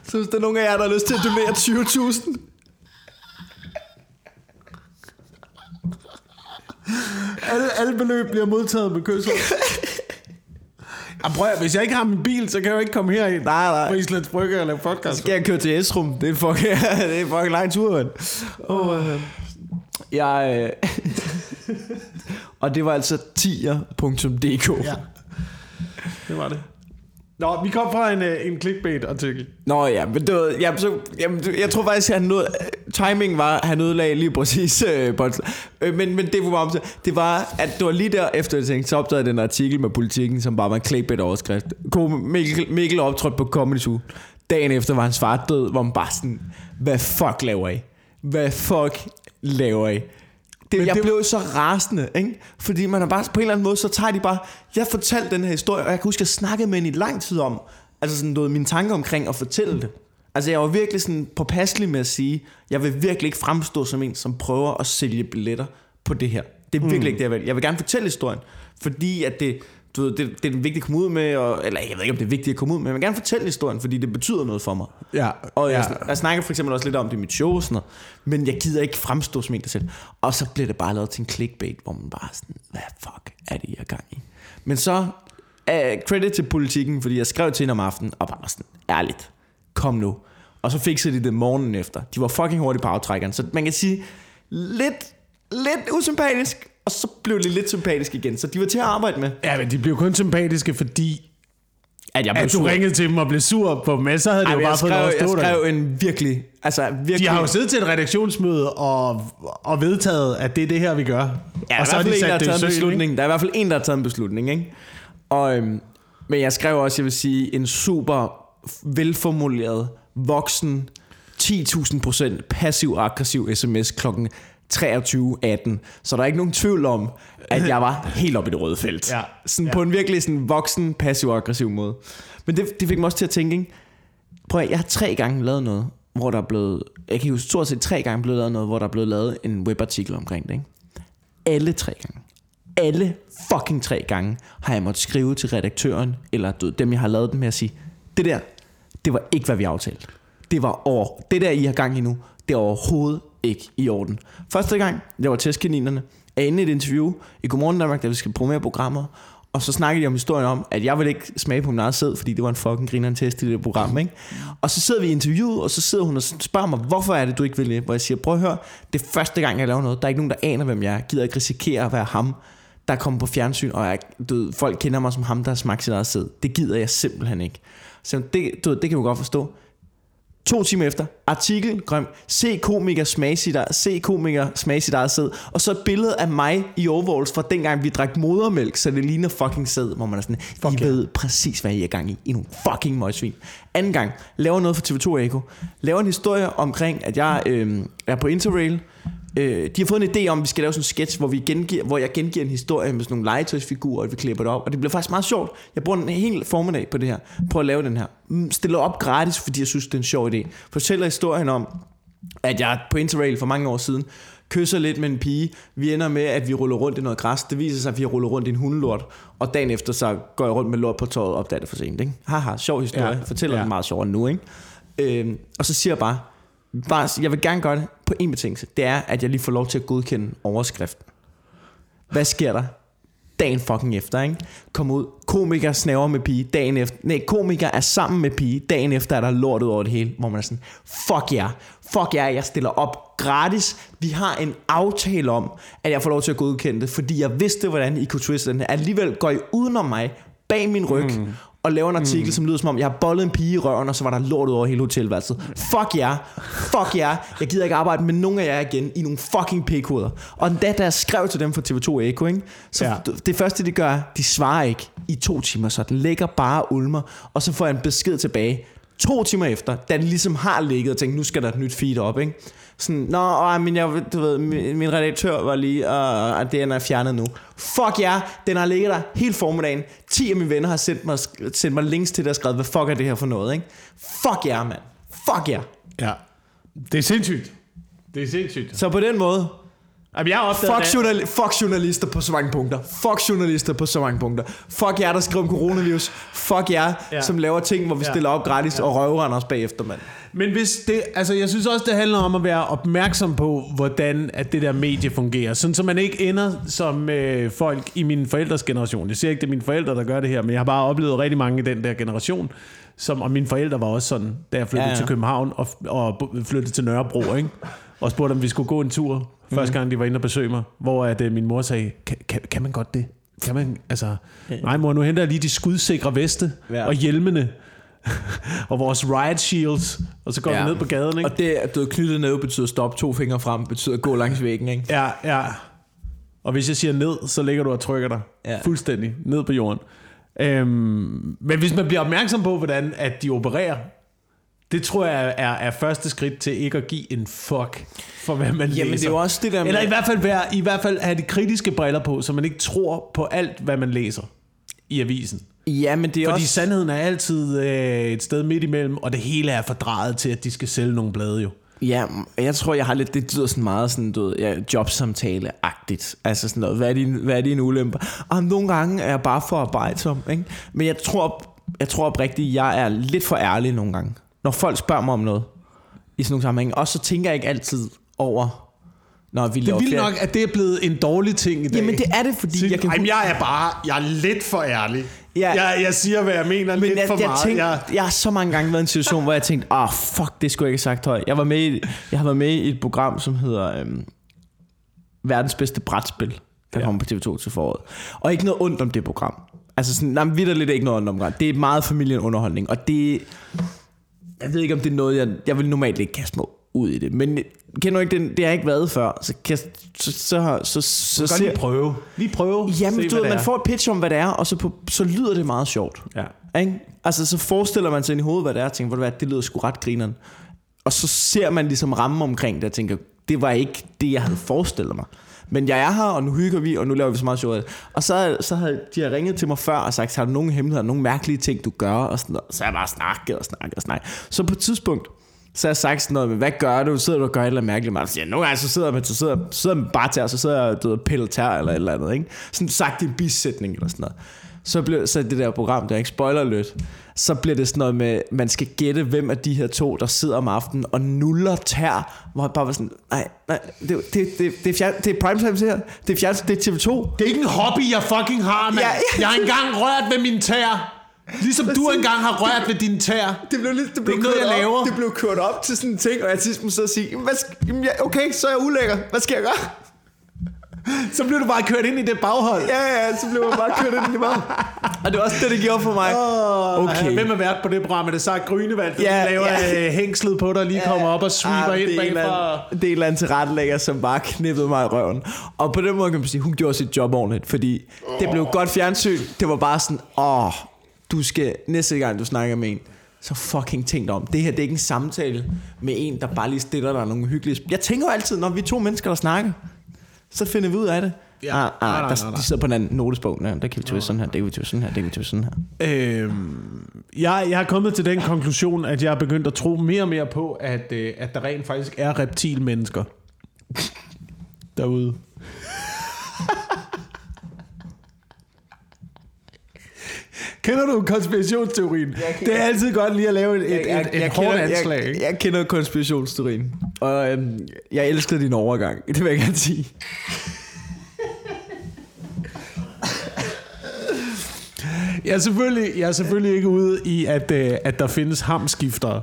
Så hvis der er nogen af jer, der har lyst til at donere 20.000, alle, beløb bliver modtaget med kysser. Ja, prøv at, hvis jeg ikke har min bil, så kan jeg jo ikke komme herind Nej, nej. på Islands Brygge og lave podcast. skal jeg køre til Esrum. Det er fucking, det er en fucking lang tur, mand. Oh, øh. Jeg, øh, og det var altså tier.dk. Ja. Det var det. Nå, vi kom fra en, øh, en clickbait-artikel. Nå ja, men det var, ja, så, jamen, jeg tror faktisk, at han nåede, timing var, han ødelagde lige præcis øh, øh, men, men det var, om, det var, at det var lige der efter jeg tænkte, så opdagede den artikel med politikken, som bare var en clickbait overskrift. Mikkel, Mikkel optrådte på Comedy Zoo. Dagen efter var hans far død, hvor man bare sådan, hvad fuck laver I? Hvad fuck laver I? Det, Men jeg det- blev så rasende, ikke? Fordi man er bare på en eller anden måde, så tager de bare... Jeg fortalte den her historie, og jeg kan huske, at jeg snakkede med hende i lang tid om, altså sådan noget, mine tanker omkring at fortælle det. Altså jeg var virkelig sådan påpasselig med at sige, jeg vil virkelig ikke fremstå som en, som prøver at sælge billetter på det her. Det er virkelig mm. ikke det, jeg vil. Jeg vil gerne fortælle historien, fordi at det, du ved, det, det er vigtigt at komme ud med, og, eller jeg ved ikke, om det er vigtigt at komme ud med, men jeg vil gerne fortælle historien, fordi det betyder noget for mig. Ja, Og jeg, ja. jeg snakker for eksempel også lidt om det i mit show og sådan noget, men jeg gider ikke fremstå som en der selv. Og så bliver det bare lavet til en clickbait, hvor man bare sådan, hvad fuck er det, jeg er gang i? Men så uh, credit til politikken, fordi jeg skrev til hende om aftenen, og bare sådan, ærligt, kom nu. Og så fikset de det morgenen efter. De var fucking hurtige på aftrækkeren, så man kan sige, lidt, lidt usympatisk, og så blev det lidt sympatisk igen. Så de var til at arbejde med. Ja, men de blev kun sympatiske, fordi At jeg blev at du sur. ringede til dem og blev sur på dem, så havde det Ej, jo men bare jeg, fået lov skrev, at jeg stå der. skrev en virkelig, altså virkelig... De har jo siddet til et redaktionsmøde og, og vedtaget, at det er det her, vi gør. Ja, og så er i hvert fald en, der har det i taget en ikke? beslutning. Der er i hvert fald en, der har taget en beslutning, ikke? Og, øhm, men jeg skrev også, jeg vil sige, en super velformuleret, voksen, 10.000% passiv-aggressiv sms klokken 23.18. Så der er ikke nogen tvivl om, at jeg var helt oppe i det røde felt. Ja. Sådan Ja. på en virkelig sådan voksen, passiv-aggressiv måde. Men det, det fik mig også til at tænke, ikke? Prøv at, jeg har tre gange lavet noget, hvor der er blevet... Jeg kan huske stort set tre gange blevet lavet noget, hvor der er blevet lavet en webartikel omkring det, ikke? Alle tre gange. Alle fucking tre gange har jeg måttet skrive til redaktøren, eller dem jeg har lavet den med at sige, det der, det var ikke, hvad vi aftalte. Det var over. Det der, I har gang i nu, det er overhovedet ikke i orden. Første gang, jeg var testkaninerne, er inde i et interview i Godmorgen Danmark, der vi skal promovere programmer, og så snakkede de om historien om, at jeg ville ikke smage på min eget sæd, fordi det var en fucking grineren test i det program, ikke? Og så sidder vi i interviewet, og så sidder hun og spørger mig, hvorfor er det, du ikke vil det? Hvor jeg siger, prøv at høre, det er første gang, jeg laver noget. Der er ikke nogen, der aner, hvem jeg er. Jeg gider ikke risikere at være ham, der kommer på fjernsyn, og jeg, du ved, folk kender mig som ham, der har smagt sit eget sæd. Det gider jeg simpelthen ikke. Så det, du ved, det kan du godt forstå. To timer efter, artikel, grøn, se komiker smage sit, se komiker smage sit eget sæd, og så et billede af mig i overalls fra dengang vi drak modermælk, så det ligner fucking sæd, hvor man er sådan, I ja. ved præcis, hvad I er gang i, I nogle fucking møgsvin. Anden gang, laver noget for TV2 Eko, laver en historie omkring, at jeg øh, er på Interrail, Øh, de har fået en idé om, at vi skal lave sådan en sketch, hvor, vi gengiver, hvor jeg gengiver en historie med sådan nogle legetøjsfigurer, og vi klipper det op. Og det bliver faktisk meget sjovt. Jeg bruger en hel formiddag på det her. Prøv at lave den her. Mm, Stiller op gratis, fordi jeg synes, det er en sjov idé. Fortæller historien om, at jeg på Interrail for mange år siden kysser lidt med en pige. Vi ender med, at vi ruller rundt i noget græs. Det viser sig, at vi ruller rundt i en hundelort. Og dagen efter, så går jeg rundt med lort på tøjet og opdager det for sent. Ikke? Haha, sjov historie. Ja. Fortæller Ja. den meget sjovere nu. Ikke? Øhm, og så siger jeg bare, bare, jeg vil gerne gøre det på en betingelse. Det er, at jeg lige får lov til at godkende overskriften. Hvad sker der? Dagen fucking efter, ikke? Kom ud. Komiker snaver med pige dagen efter. Nej, komiker er sammen med pige. Dagen efter er der lort ud over det hele. Hvor man er sådan, fuck jer. Yeah. Fuck jer, yeah, jeg stiller op gratis. Vi har en aftale om, at jeg får lov til at godkende det, fordi jeg vidste, hvordan I kunne twiste den her. Alligevel går I udenom mig, bag min ryg, mm og laver en artikel, mm. som lyder som om, jeg har bollet en pige i røven, og så var der lort ud over hele hotelværelset. Fuck jer. Fuck jer. Jeg gider ikke arbejde med nogen af jer igen i nogle fucking p-koder. Og endda, da jeg skrev til dem fra TV2 Eko, ikke, så ja. det første, de gør, de svarer ikke i to timer, så den ligger bare og ulmer, og så får jeg en besked tilbage, to timer efter, da den ligesom har ligget og tænkt, nu skal der et nyt feed op, ikke? Sådan, nå, åh, men jeg, du ved, min, min redaktør var lige, og uh, den er fjernet nu. Fuck ja, den har ligget der hele formiddagen. 10 af mine venner har sendt mig, sendt mig links til det og skrevet, hvad fuck er det her for noget, ikke? Fuck ja, mand. Fuck ja. Ja. Det er sindssygt. Det er sindssygt. Så på den måde, Jamen, jeg har fuck, journal, fuck journalister på så mange punkter. Fuck journalister på så mange punkter. Fuck jer, der skriver om coronavirus. Fuck jer, Ja. som laver ting, hvor vi Ja. stiller op gratis ja. og røvrender os bagefter, mand. Men hvis det, altså jeg synes også, det handler om at være opmærksom på, hvordan at det der medie fungerer. Sådan, så man ikke ender som øh, folk i min forældres generation. Jeg siger ikke, det er mine forældre, der gør det her, men jeg har bare oplevet rigtig mange i den der generation. Som, og mine forældre var også sådan, da jeg flyttede ja, Ja, til København og, og flyttede til Nørrebro, ikke? Og spurgte, om vi skulle gå en tur, første gang de var inde og besøge mig. Hvor at, øh, min mor sagde, kan, kan, kan man godt det? Kan man, altså, nej mor, nu henter jeg lige de skudsikre veste. Ja. og hjelmene og vores riot shields, og så går ja. vi ned på gaden, ikke? Og det, at du er knyttet ned, betyder stop to fingre frem, betyder gå langs væggen, ikke? Ja, ja. Og hvis jeg siger ned, så ligger du og trykker dig Ja. fuldstændig ned på jorden. Øhm, men hvis man bliver opmærksom på, hvordan at de opererer, det tror jeg er, er første skridt til ikke at give en fuck for, hvad man Jamen, læser. det er jo også det der med... Eller i hvert fald være, i hvert fald have de kritiske briller på, så man ikke tror på alt, hvad man læser i avisen. Ja, men det er Fordi også... sandheden er altid øh, et sted midt imellem, og det hele er fordrejet til, at de skal sælge nogle blade jo. Ja, jeg tror, jeg har lidt, det lyder sådan meget sådan, du ved, ja, jobsamtale-agtigt. Altså sådan noget, hvad er din, hvad er din ulemper? Og nogle gange er jeg bare for arbejdsom, ikke? Men jeg tror, jeg tror oprigtigt, jeg er lidt for ærlig nogle gange. Når folk spørger mig om noget, i sådan nogle sammenhænge. Og så tænker jeg ikke altid over, når vi Det er vildt nok, at det er blevet en dårlig ting i dag. Jamen det er det, fordi jeg kan... Jamen, jeg er bare, jeg er lidt for ærlig. Ja. Jeg, jeg siger, hvad jeg mener, Men lidt jeg, for jeg, meget. tænkte, jeg, jeg har så mange gange været i en situation, hvor jeg tænkte, ah, oh, fuck, det skulle jeg ikke have sagt højt. Jeg, var med i, jeg har været med i et program, som hedder øhm, Verdens bedste brætspil, der Ja. kommer på TV2 til foråret. Og ikke noget ondt om det program. Altså sådan, nej, men lidt ikke noget ondt om det. Det er meget familieunderholdning, og det... Jeg ved ikke, om det er noget, jeg... Jeg vil normalt ikke kaste mig ud i det, men kender du ikke den? Det har jeg ikke været før, så, kan, så, så, så, så, så så lige prøve. Lige prøve. Jamen, se, du ved, det man får et pitch om, hvad det er, og så, på, så lyder det meget sjovt. Ja. Ikke? Altså, så forestiller man sig ind i hovedet, hvad det er, og tænker, "Ved du hvad, det lyder sgu ret grineren. Og så ser man ligesom rammen omkring det, og tænker, det var ikke det, jeg havde forestillet mig. Men jeg er her, og nu hygger vi, og nu laver vi så meget sjovt. Og så, så havde de har ringet til mig før og sagt, har du nogen hemmeligheder, nogle mærkelige ting, du gør? Og sådan noget. Så har jeg bare snakket og snakket og snakket. Så på et tidspunkt, så har jeg sagt sådan noget med, hvad gør du? Sidder du og gør et eller andet mærkeligt? Og siger nogle gange så sidder man, så sidder, så sidder man bare til, så sidder jeg du og piller tær eller et eller andet. Ikke? Sådan sagt i en bisætning eller sådan noget. Så blev så det der program, der ikke spoiler lidt, så bliver det sådan noget med, man skal gætte, hvem af de her to, der sidder om aftenen og nuller tær, hvor jeg bare var sådan, nej, nej, det, det, det, det, er, fjern, det er primetime det her, det er, fjern, det er TV2. Det er ikke en hobby, jeg fucking har, mand. Ja, ja. Jeg har engang rørt ved min tær. Ligesom du engang har rørt ved din tær. Det blev, lidt, det blev ikke noget, jeg op, laver. Det blev kørt op til sådan en ting, og jeg sidde og sige, "Jamen, hvad, okay, så er jeg ulækker. Hvad skal jeg gøre? Så blev du bare kørt ind i det baghold. Ja, ja, så blev man bare kørt ind i mig. Og det var også det, det gjorde for mig. Oh, Okay. Hvem har været på det program? Er det sagt Grønevald, der Ja, ja, laver ja. ja. hængslet på dig lige kommer op og sweeper Ah, ind det er bagfra? Det er en eller anden tilrettelægger, som bare knippede mig i røven. Og på den måde kan man sige, hun gjorde sit job ordentligt, fordi det blev godt fjernsyn. Det var bare sådan, åh, du skal næste gang, du snakker med en, så fucking tænk dig om. Det her, det er ikke en samtale med en, der bare lige stiller dig nogle hyggelige... Jeg tænker jo altid, når vi er to mennesker, der snakker, så finder vi ud af det. Ja. Ja, ah, Nej, ah, nej, der, nej, nej. de sidder på en anden notesbog. Ja, der kan vi twiste sådan her, det kan vi twiste sådan her, det kan vi twiste sådan her. Øhm, jeg, jeg er kommet til den konklusion, at jeg er begyndt at tro mere og mere på, at, øh, at der rent faktisk er reptilmennesker derude. Kender du konspirationsteorien? Det er altid godt lige at lave et, et, et, et hårdt anslag. jeg, jeg kender konspirationsteorien. Og øhm, jeg elsker din overgang. Det vil jeg gerne sige. Jeg er selvfølgelig, jeg er selvfølgelig ikke ude i, at, øh, at der findes hamskiftere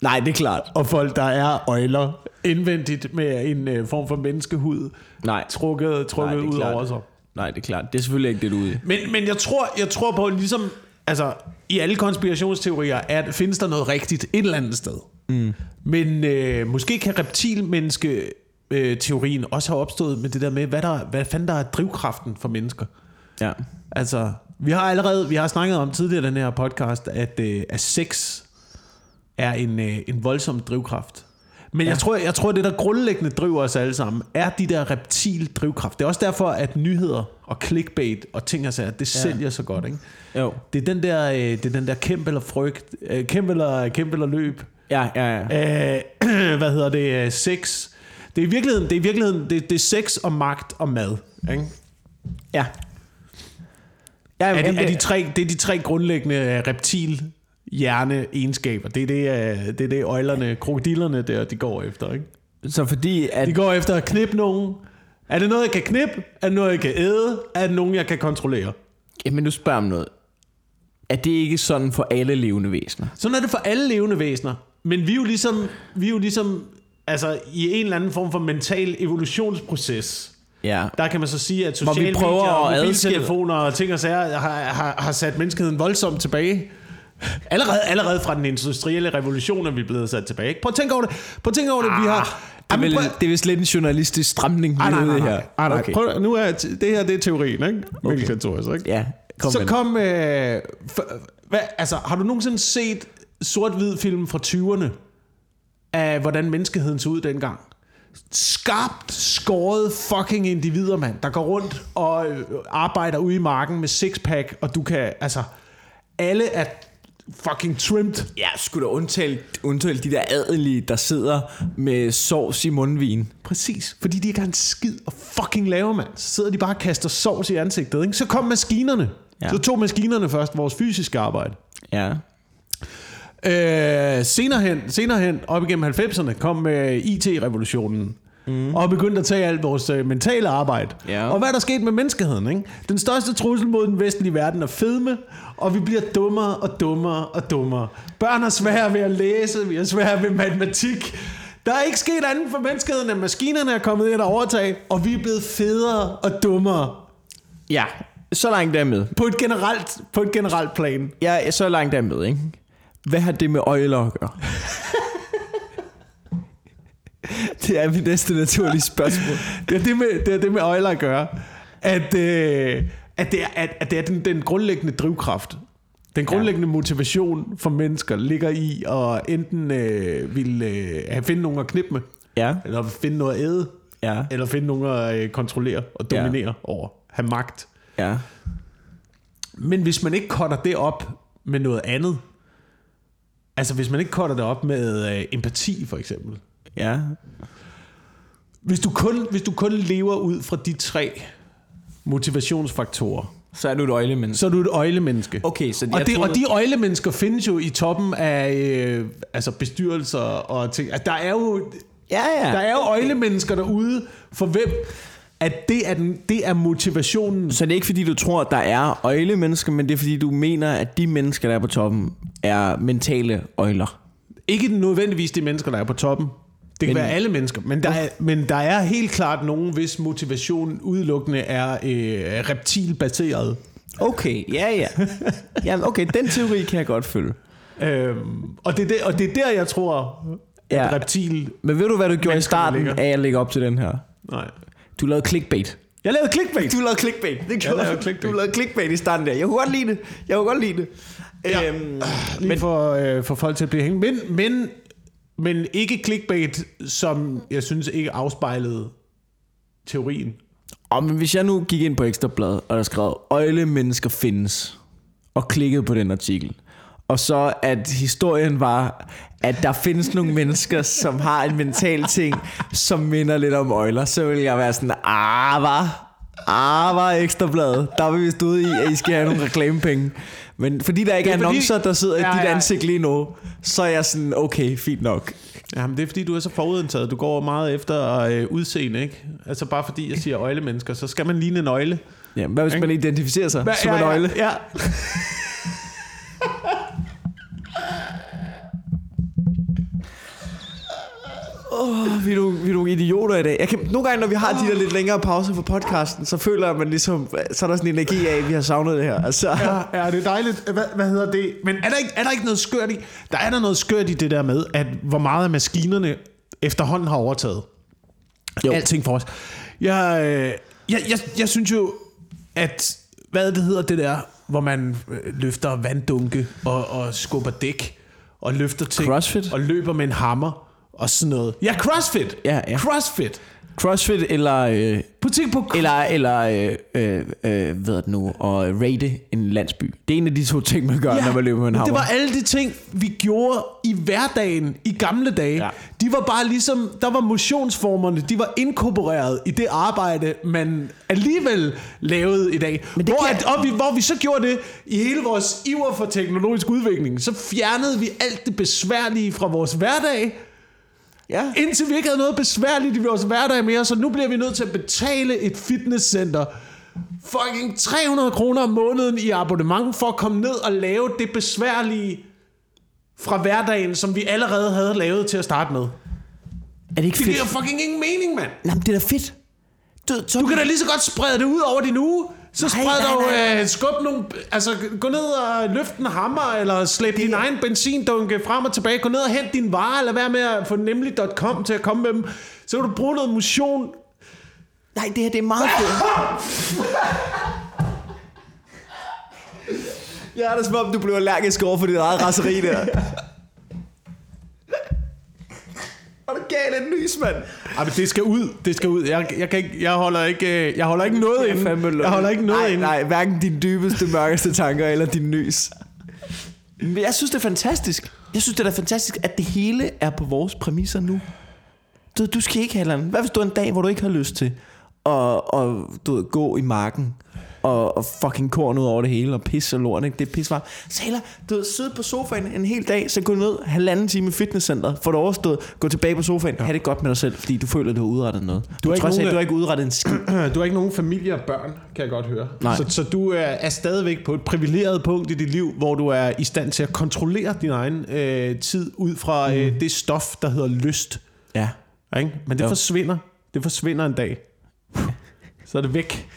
Nej, det er klart. og folk, der er øjler indvendigt med en øh, form for menneskehud Nej. trukket, trukket Nej, ud klart. over sig. Nej, det er klart. Det er selvfølgelig ikke det, du er ude. Men, men jeg, tror, jeg tror på, ligesom altså, i alle konspirationsteorier er, findes der noget rigtigt et eller andet sted. Mm. Men øh, måske kan reptilmenneske øh, teorien også have opstået med det der med, hvad, der, hvad fanden der er drivkraften for mennesker. Ja. Altså, vi har allerede vi har snakket om tidligere i den her podcast, at, øh, at sex er en, øh, en voldsom drivkraft. Men ja. jeg, tror, jeg tror, det der grundlæggende driver os alle sammen, er de der reptil drivkraft. Det er også derfor, at nyheder og clickbait og ting og sager, det ja. sælger så godt. Ikke? Jo. Det er den der, øh, det er den der kæmpe eller frygt, øh, kæmpe eller, kæmpe eller løb. Ja, ja, ja. Øh, hvad hedder det? øh, Sex. Det er i virkeligheden, det er, i virkeligheden det, det er sex og magt og mad. Ikke? Ja. Ja, Er, det, er de tre, det er de tre grundlæggende reptil hjerneegenskaber. Det er det, øh, det er det øjlerne, krokodillerne der, de går efter. Ikke? Så fordi, at... De går efter at knippe nogen. Er det noget, jeg kan knippe? Er det noget, jeg kan æde? Er det nogen, jeg kan kontrollere? Jamen, nu spørger om noget. Er det ikke sådan for alle levende væsener? Sådan er det for alle levende væsener. Men vi er jo ligesom, vi er jo ligesom altså, i en eller anden form for mental evolutionsproces. Ja. Der kan man så sige, at sociale prøver medier og mobiltelefoner og ting og sager har, har, har sat menneskeheden voldsomt tilbage. Allerede, allerede fra den industrielle revolution er vi blevet sat tilbage. Ikke? Prøv at tænke over det. Prøv at tænke over det. Vi har... Det er, vel, prøv- det er vist lidt en journalistisk stramning, er nej, nej, i nej, her. nej, nej. Okay. Prøv, nu er det her det er teorien, ikke? Mikkel Kantoris, ikke? Ja, kom så med kom... Øh, for, hvad, altså, har du nogensinde set sort-hvid film fra 20'erne af, hvordan menneskeheden så ud dengang? Skarpt skåret fucking individer, mand, der går rundt og øh, arbejder ude i marken med sixpack, og du kan, altså, alle er fucking trimmed. Ja, skulle da undtale, undtale de der adelige, der sidder med sovs i mundvin. Præcis, fordi de ikke har en skid at fucking lave, mand. Så sidder de bare og kaster sovs i ansigtet, ikke? Så kom maskinerne. Ja. Så tog maskinerne først vores fysiske arbejde. Ja. Øh, senere, hen, senere hen, op igennem 90'erne, kom øh, IT-revolutionen. Mm. Og begyndte at tage alt vores øh, mentale arbejde. Ja. Og hvad er der sket med menneskeheden? Ikke? Den største trussel mod den vestlige verden er fedme, og vi bliver dummere og dummere og dummere. Børn har svært ved at læse, vi har svært ved matematik. Der er ikke sket andet for menneskeheden, end maskinerne er kommet ind og overtage, og vi er blevet federe og dummere. Ja, så langt er jeg med. På et generelt, på et generelt plan. Ja, så langt er jeg med, ikke? Hvad har det med øjler at gøre? det er mit næste naturlige spørgsmål. Det er det med, det er det med øjler at gøre. At, øh, at det er, at, at det er den, den grundlæggende drivkraft. Den grundlæggende ja. motivation for mennesker ligger i at enten øh, vil øh, finde nogen at knippe med, Ja. eller finde noget at æde, Ja. eller finde nogen at øh, kontrollere og dominere ja. over. Have magt. Ja. Men hvis man ikke cutter det op med noget andet, altså hvis man ikke cutter det op med øh, empati for eksempel, Ja. hvis du, kun, hvis du kun lever ud fra de tre motivationsfaktorer, Så er du et øjlemenneske. så er du et øjlemenneske. Okay, så Og, det, troede- og de øjlemennesker findes jo i toppen af øh, altså bestyrelser og ting. Altså, der er jo Ja, ja. der er jo øjlemennesker derude, for hvem at det er, den, det er motivationen. Så det er ikke fordi, du tror, at der er øjlemennesker, men det er fordi, du mener, at de mennesker, der er på toppen, er mentale øjler. Ikke nødvendigvis de mennesker, der er på toppen. Det kan Men- men, være alle mennesker, men der, er, men der er helt klart nogen, hvis motivation udelukkende er øh, reptilbaseret. Okay, ja, ja. Jamen, okay, den teori kan jeg godt følge. Øhm, og, det er der, og det er der, jeg tror, Ja. reptil... Men ved du, hvad du gjorde i starten ligger. af at lægge op til den her? Nej. Du lavede clickbait. Jeg lavede clickbait. Du lavede clickbait. Det gjorde lavede du. clickbait. Du lavede clickbait i starten der. Jeg kunne godt lide det. Jeg kunne godt lide det. Ja. Øhm, Lige for, øh, for folk til at blive hængt. Men, men, men ikke clickbait, som jeg synes ikke afspejlede teorien. og men hvis jeg nu gik ind på Ekstrabladet, og der skrev, øjle mennesker findes, og klikkede på den artikel, og så at historien var, at der findes nogle mennesker, som har en mental ting, som minder lidt om øjler, så ville jeg være sådan, ah, var, ah, var Ekstrabladet. Der vil vi stå i, at I skal have nogle reklamepenge. Men fordi der ikke er, Det er fordi- annoncer, der sidder i Ja, dit ja. ansigt lige nu, så er jeg sådan, okay, fint nok. Jamen, det er fordi, du er så forudindtaget. Du går meget efter øh, udseende, ikke? Altså bare fordi jeg siger øjlemennesker, så skal man ligne en øjle. Ja, hvad hvis man identificerer sig som en øjle? Ja, ja. Oh, vi, er nogle, vi er nogle idioter i dag. Jeg kan, nogle gange, når vi har de der lidt længere pauser for podcasten, så føler jeg, at man ligesom, så er der sådan en energi af, at vi har savnet det her. Altså, Ja, ja, det er dejligt. Hvad, hvad hedder det? Men er der, ikke, er der ikke noget skørt i? Der er der noget skørt i det der med, at hvor meget af maskinerne efterhånden har overtaget. Jo. Alting for os. Jeg, øh, jeg, jeg, jeg synes jo, at hvad det hedder det der, hvor man øh, løfter vanddunke og, og skubber dæk og løfter ting Crossfit? og løber med en hammer og sådan noget. Ja, CrossFit. Ja, ja. CrossFit. CrossFit eller, øh, tænke på eller, eller øh, øh, øh, hvad er det nu, og raide en landsby. Det er en af de to ting, man gør, ja, når man løber med en hammer. det var alle de ting, vi gjorde i hverdagen i gamle dage. Ja. De var bare ligesom, der var motionsformerne, de var inkorporeret i det arbejde, man alligevel lavede i dag. Men det hvor, kan- at, og vi, hvor vi så gjorde det i hele vores iver for teknologisk udvikling, så fjernede vi alt det besværlige fra vores hverdag, ja. indtil vi ikke havde noget besværligt i vores hverdag mere, så nu bliver vi nødt til at betale et fitnesscenter fucking 300 kroner om måneden i abonnement for at komme ned og lave det besværlige fra hverdagen, som vi allerede havde lavet til at starte med. Er det ikke Det fedt? giver fucking ingen mening, mand. Nej, men det er da fedt. Du, Du kan da lige så godt sprede det ud over din uge. Så spred dog øh, skub nogle, altså gå ned og løft en hammer, eller slæb din egen benzindunke frem og tilbage. Gå ned og hent din varer, eller vær med at få nemlig.com til at komme med dem. Så kan du bruge noget motion. Nej, det her det er meget fedt. Jeg er da som om, du blev allergisk over for dit eget raseri der. En lys, mand. Ej, men det skal ud. Det skal ud. Jeg, jeg, kan ikke, jeg holder ikke, øh, jeg holder ikke noget inde. Jeg holder ikke noget nej, inde. Nej, hverken dine dybeste, mørkeste tanker eller din nys. Men jeg synes, det er fantastisk. Jeg synes, det er fantastisk, at det hele er på vores præmisser nu. Du, du skal ikke have et eller andet. Hvad hvis du er en dag, hvor du ikke har lyst til at, og, du ved, gå i marken og, og fucking korn ud over det hele og pisse og lort, ikke? Det er varmt. Så heller, du ved, sidde på sofaen en hel dag, så gå ned halvanden time i fitnesscenteret, få det overstået, gå tilbage på sofaen, ja. have det godt med dig selv, fordi du føler, du har udrettet noget. Du, har ikke trods af, nogen- du har ikke udrettet en skid. Du har ikke nogen familie og børn, kan jeg godt høre. Nej. Så, så du er, er stadigvæk på et privilegeret punkt i dit liv, hvor du er i stand til at kontrollere din egen øh, tid ud fra øh, det stof, der hedder lyst. Ja. Ikke? Men det Jo. forsvinder. Det forsvinder en dag. Så er det væk.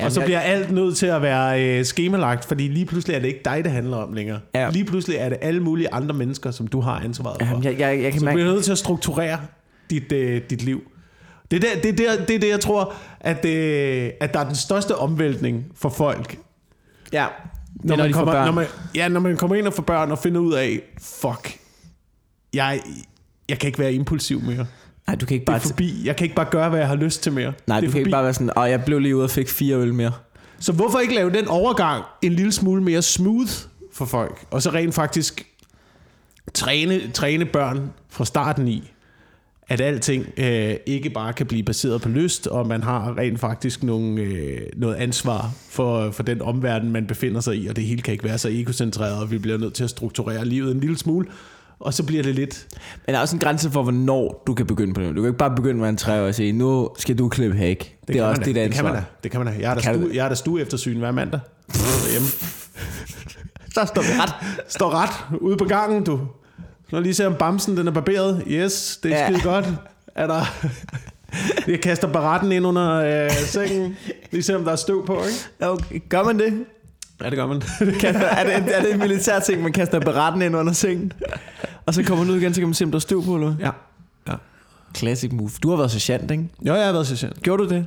Jamen, og så bliver alt nødt til at være øh, skemalagt, fordi lige pludselig er det ikke dig, det handler om længere. Ja. Lige pludselig er det alle mulige andre mennesker, som du har ansvaret for. Jamen, jeg, jeg, jeg kan Så mærke... bliver nødt til at strukturere dit, øh, dit liv. Det er, der, det, er det er det, jeg tror, at, øh, at der er den største omvæltning for folk. Ja. Når, man kommer, når, man, ja, når man kommer ind og får børn og finder ud af, fuck, jeg, jeg kan ikke være impulsiv mere. Nej, du kan ikke Det er bare... forbi. Jeg kan ikke bare gøre, hvad jeg har lyst til mere. Nej, det du kan ikke bare være sådan, og jeg blev lige ude og fik fire øl mere. Så hvorfor ikke lave den overgang en lille smule mere smooth for folk? Og så rent faktisk træne, træne børn fra starten i, at alting øh, ikke bare kan blive baseret på lyst, og man har rent faktisk nogle, øh, noget ansvar for, for den omverden, man befinder sig i, og det hele kan ikke være så egocentreret, og vi bliver nødt til at strukturere livet en lille smule, og så bliver det lidt... Men der er også en grænse for, hvornår du kan begynde på det. Du kan ikke bare begynde med en træ og sige, nu skal du klippe hæk. Det, det er også dit da. ansvar. Det kan man da. Det kan man da. Jeg er der, Kan du stue, jeg er der stueeftersyn hver mandag. Derhjemme. Så står ret. Står ret ude på gangen, du. Når lige se om bamsen den er barberet. Yes, det er Ja. skide godt. Er der... Jeg kaster baratten ind under øh, sengen. Lige se om der er støv på, ikke? Okay. Gør man det? Ja, det gør man. Kaster, er, det er det en militær ting, man kaster beretten ind under sengen? Og så kommer man ud igen, så kan man se, om der er støv på, eller hvad? ja. Classic move. Du har været sergeant, ikke? Jo, jeg har været sergeant. Gjorde du det?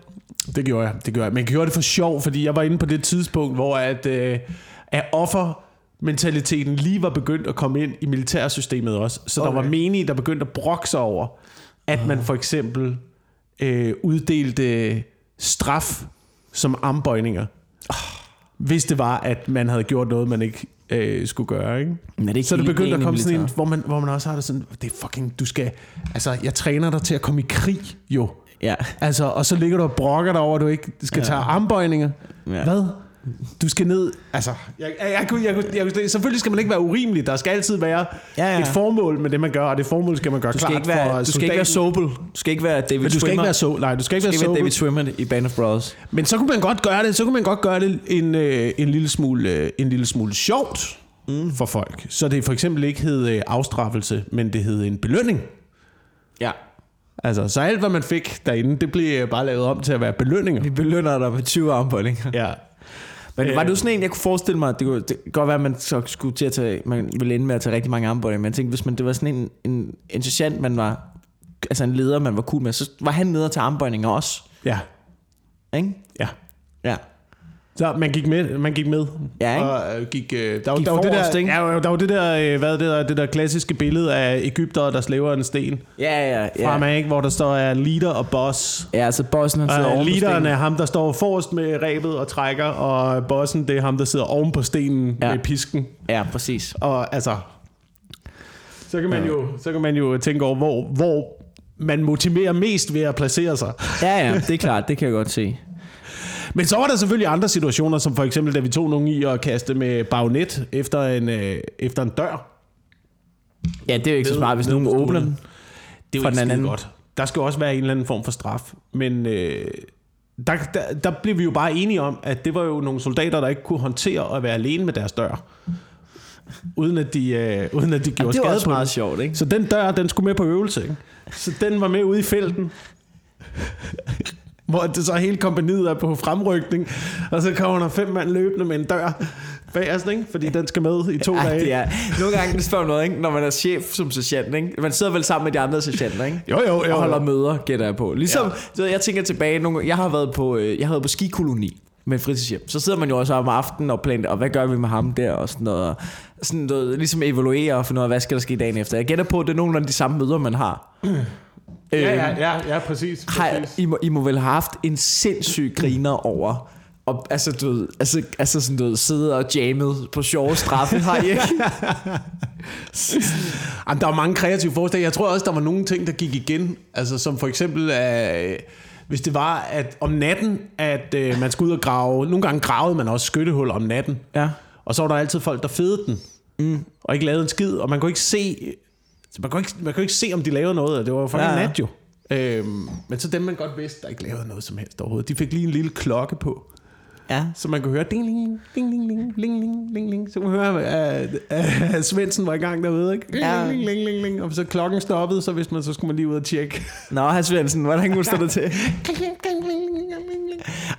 Det gjorde jeg, det gjorde jeg. Men jeg gjorde det for sjov, fordi jeg var inde på det tidspunkt, hvor at, øh, at offermentaliteten lige var begyndt at komme ind i militærsystemet også. Så okay. der var menige, der begyndte at brokke sig over, at man for eksempel øh, uddelte straf som armbøjninger. Hvis det var, at man havde gjort noget, man ikke øh, skulle gøre, ikke? Men er det ikke Så det helt begyndt at komme sådan en, hvor man, hvor man også har det sådan, det er fucking, du skal, altså, jeg træner dig til at komme i krig, jo. Ja. Altså, og så ligger du og brokker dig over, at du ikke skal ja. tage armbøjninger. Ja. Hvad? Du skal ned... Altså, jeg, jeg, jeg, kunne, jeg, kunne, jeg, kunne, selvfølgelig skal man ikke være urimelig. Der skal altid være Ja, ja, et formål med det, man gør, og det formål skal man gøre Du skal, klart ikke være, for du skal ikke være. Sobel. Du skal ikke være David Men du skal ikke være så... Nej, du skal ikke du være skal ikke være. David Schwimmer i Band of Brothers. Men så kunne man godt gøre det, så kunne man godt gøre det en, øh, en, lille, smule, øh, en lille smule sjovt mm. for folk. Så det for eksempel ikke hed øh, afstraffelse, men det hed en belønning. Ja. Altså, så alt, hvad man fik derinde, det blev bare lavet om til at være belønninger. Vi belønner dig med 20 armbøjninger. Ja. Men var Øh. du sådan en, jeg kunne forestille mig, at det kunne, det kunne godt være, at man så skulle til at tage, man ville ende med at tage rigtig mange armbøjninger, men jeg tænkte, hvis man, det var sådan en, en, en sergeant, man var, altså en leder, man var cool med, så var han nede til armbøjninger også, Ja. ikke? Ja. Ja. Så man gik med, man gik med. Ja, ikke? Og øh, gik, øh, der, var, Gik der, var det forrest, der, ikke? ja, der var det der, øh, hvad det der, det der klassiske billede af Ægypter, der slæver en sten Ja, ja, ja. frem, ikke? hvor der står er leader og boss. Ja, altså bossen, han sidder Og oven leaderen stenen. er ham, der står forrest med rebet og trækker, og bossen, det er ham, der sidder oven på stenen Ja. ja. med pisken. Ja, præcis. Og altså, så kan man, jo, så kan man jo tænke over, hvor, hvor man motiverer mest ved at placere sig. Ja, ja, det er klart, det kan jeg godt se. Men så var der selvfølgelig andre situationer, som for eksempel, da vi tog nogen i at kaste med bagnet efter en, øh, efter en dør. Ja, det er jo ikke så Ned- smart, hvis nogen på åbner den. Det er jo ikke anden. godt. Der skal også være en eller anden form for straf. Men øh, der, der, der blev vi jo bare enige om, at det var jo nogle soldater, der ikke kunne håndtere at være alene med deres dør. Uden at de, øh, uden at de gjorde det var skade også på meget sjovt, ikke? Så den dør, den skulle med på øvelse. Ikke? Så den var med ude i felten. Hvor det så hele kompaniet er på fremrykning. Og så kommer der fem mand løbende med en dør bag os, ikke? Fordi den skal med i to Ej, dage. det er, nogle gange, det spørger noget, ikke? når man er chef som sergeant, ikke? man sidder vel sammen med de andre sergeanter, ikke? Jo, jo, jo. og holder møder, gætter jeg på. Ligesom, Ja. ja. ved, jeg tænker tilbage, nogle, jeg har været på, øh, jeg har været på skikoloni med fritidshjem. Så sidder man jo også om aftenen og planer, og hvad gør vi med ham der, og sådan noget. Sådan noget ligesom evaluere og finde ud af, hvad skal der ske dagen efter. Jeg gætter på, at det er nogenlunde de samme møder, man har. Ja, Øh, ja, ja, ja, præcis. har, præcis. I, må, I må vel have haft en sindssyg griner over og, altså, du ved, altså, altså sådan, du ved, sidde og jammet på sjove straffe, har I ikke? Jamen, der var mange kreative forslag. Jeg tror også, der var nogle ting, der gik igen. Altså som for eksempel, øh, hvis det var at om natten, at øh, man skulle ud og grave. Nogle gange gravede man også skyttehuller om natten. Ja. Og så var der altid folk, der fedede den. Mm. Og ikke lavede en skid. Og man kunne ikke se, så man kunne ikke, man kunne ikke se om de lavede noget. og Det var fucking Ja, nat jo. Øhm, men så dem, man godt vidste, der ikke lavede noget som helst overhovedet. De fik lige en lille klokke på. Ja. Så man kunne høre ding, ding, ding, ding, ding, ding, ding, ding, ding. Så kunne man høre, at, at Svendsen var i gang derude, ikke? Ding, Ja. ding, ding, ding, ding. Og så klokken stoppede, så vidste man, så skulle man lige ud og tjekke. Nå, Hans Svendsen, hvordan kunne du stå der til?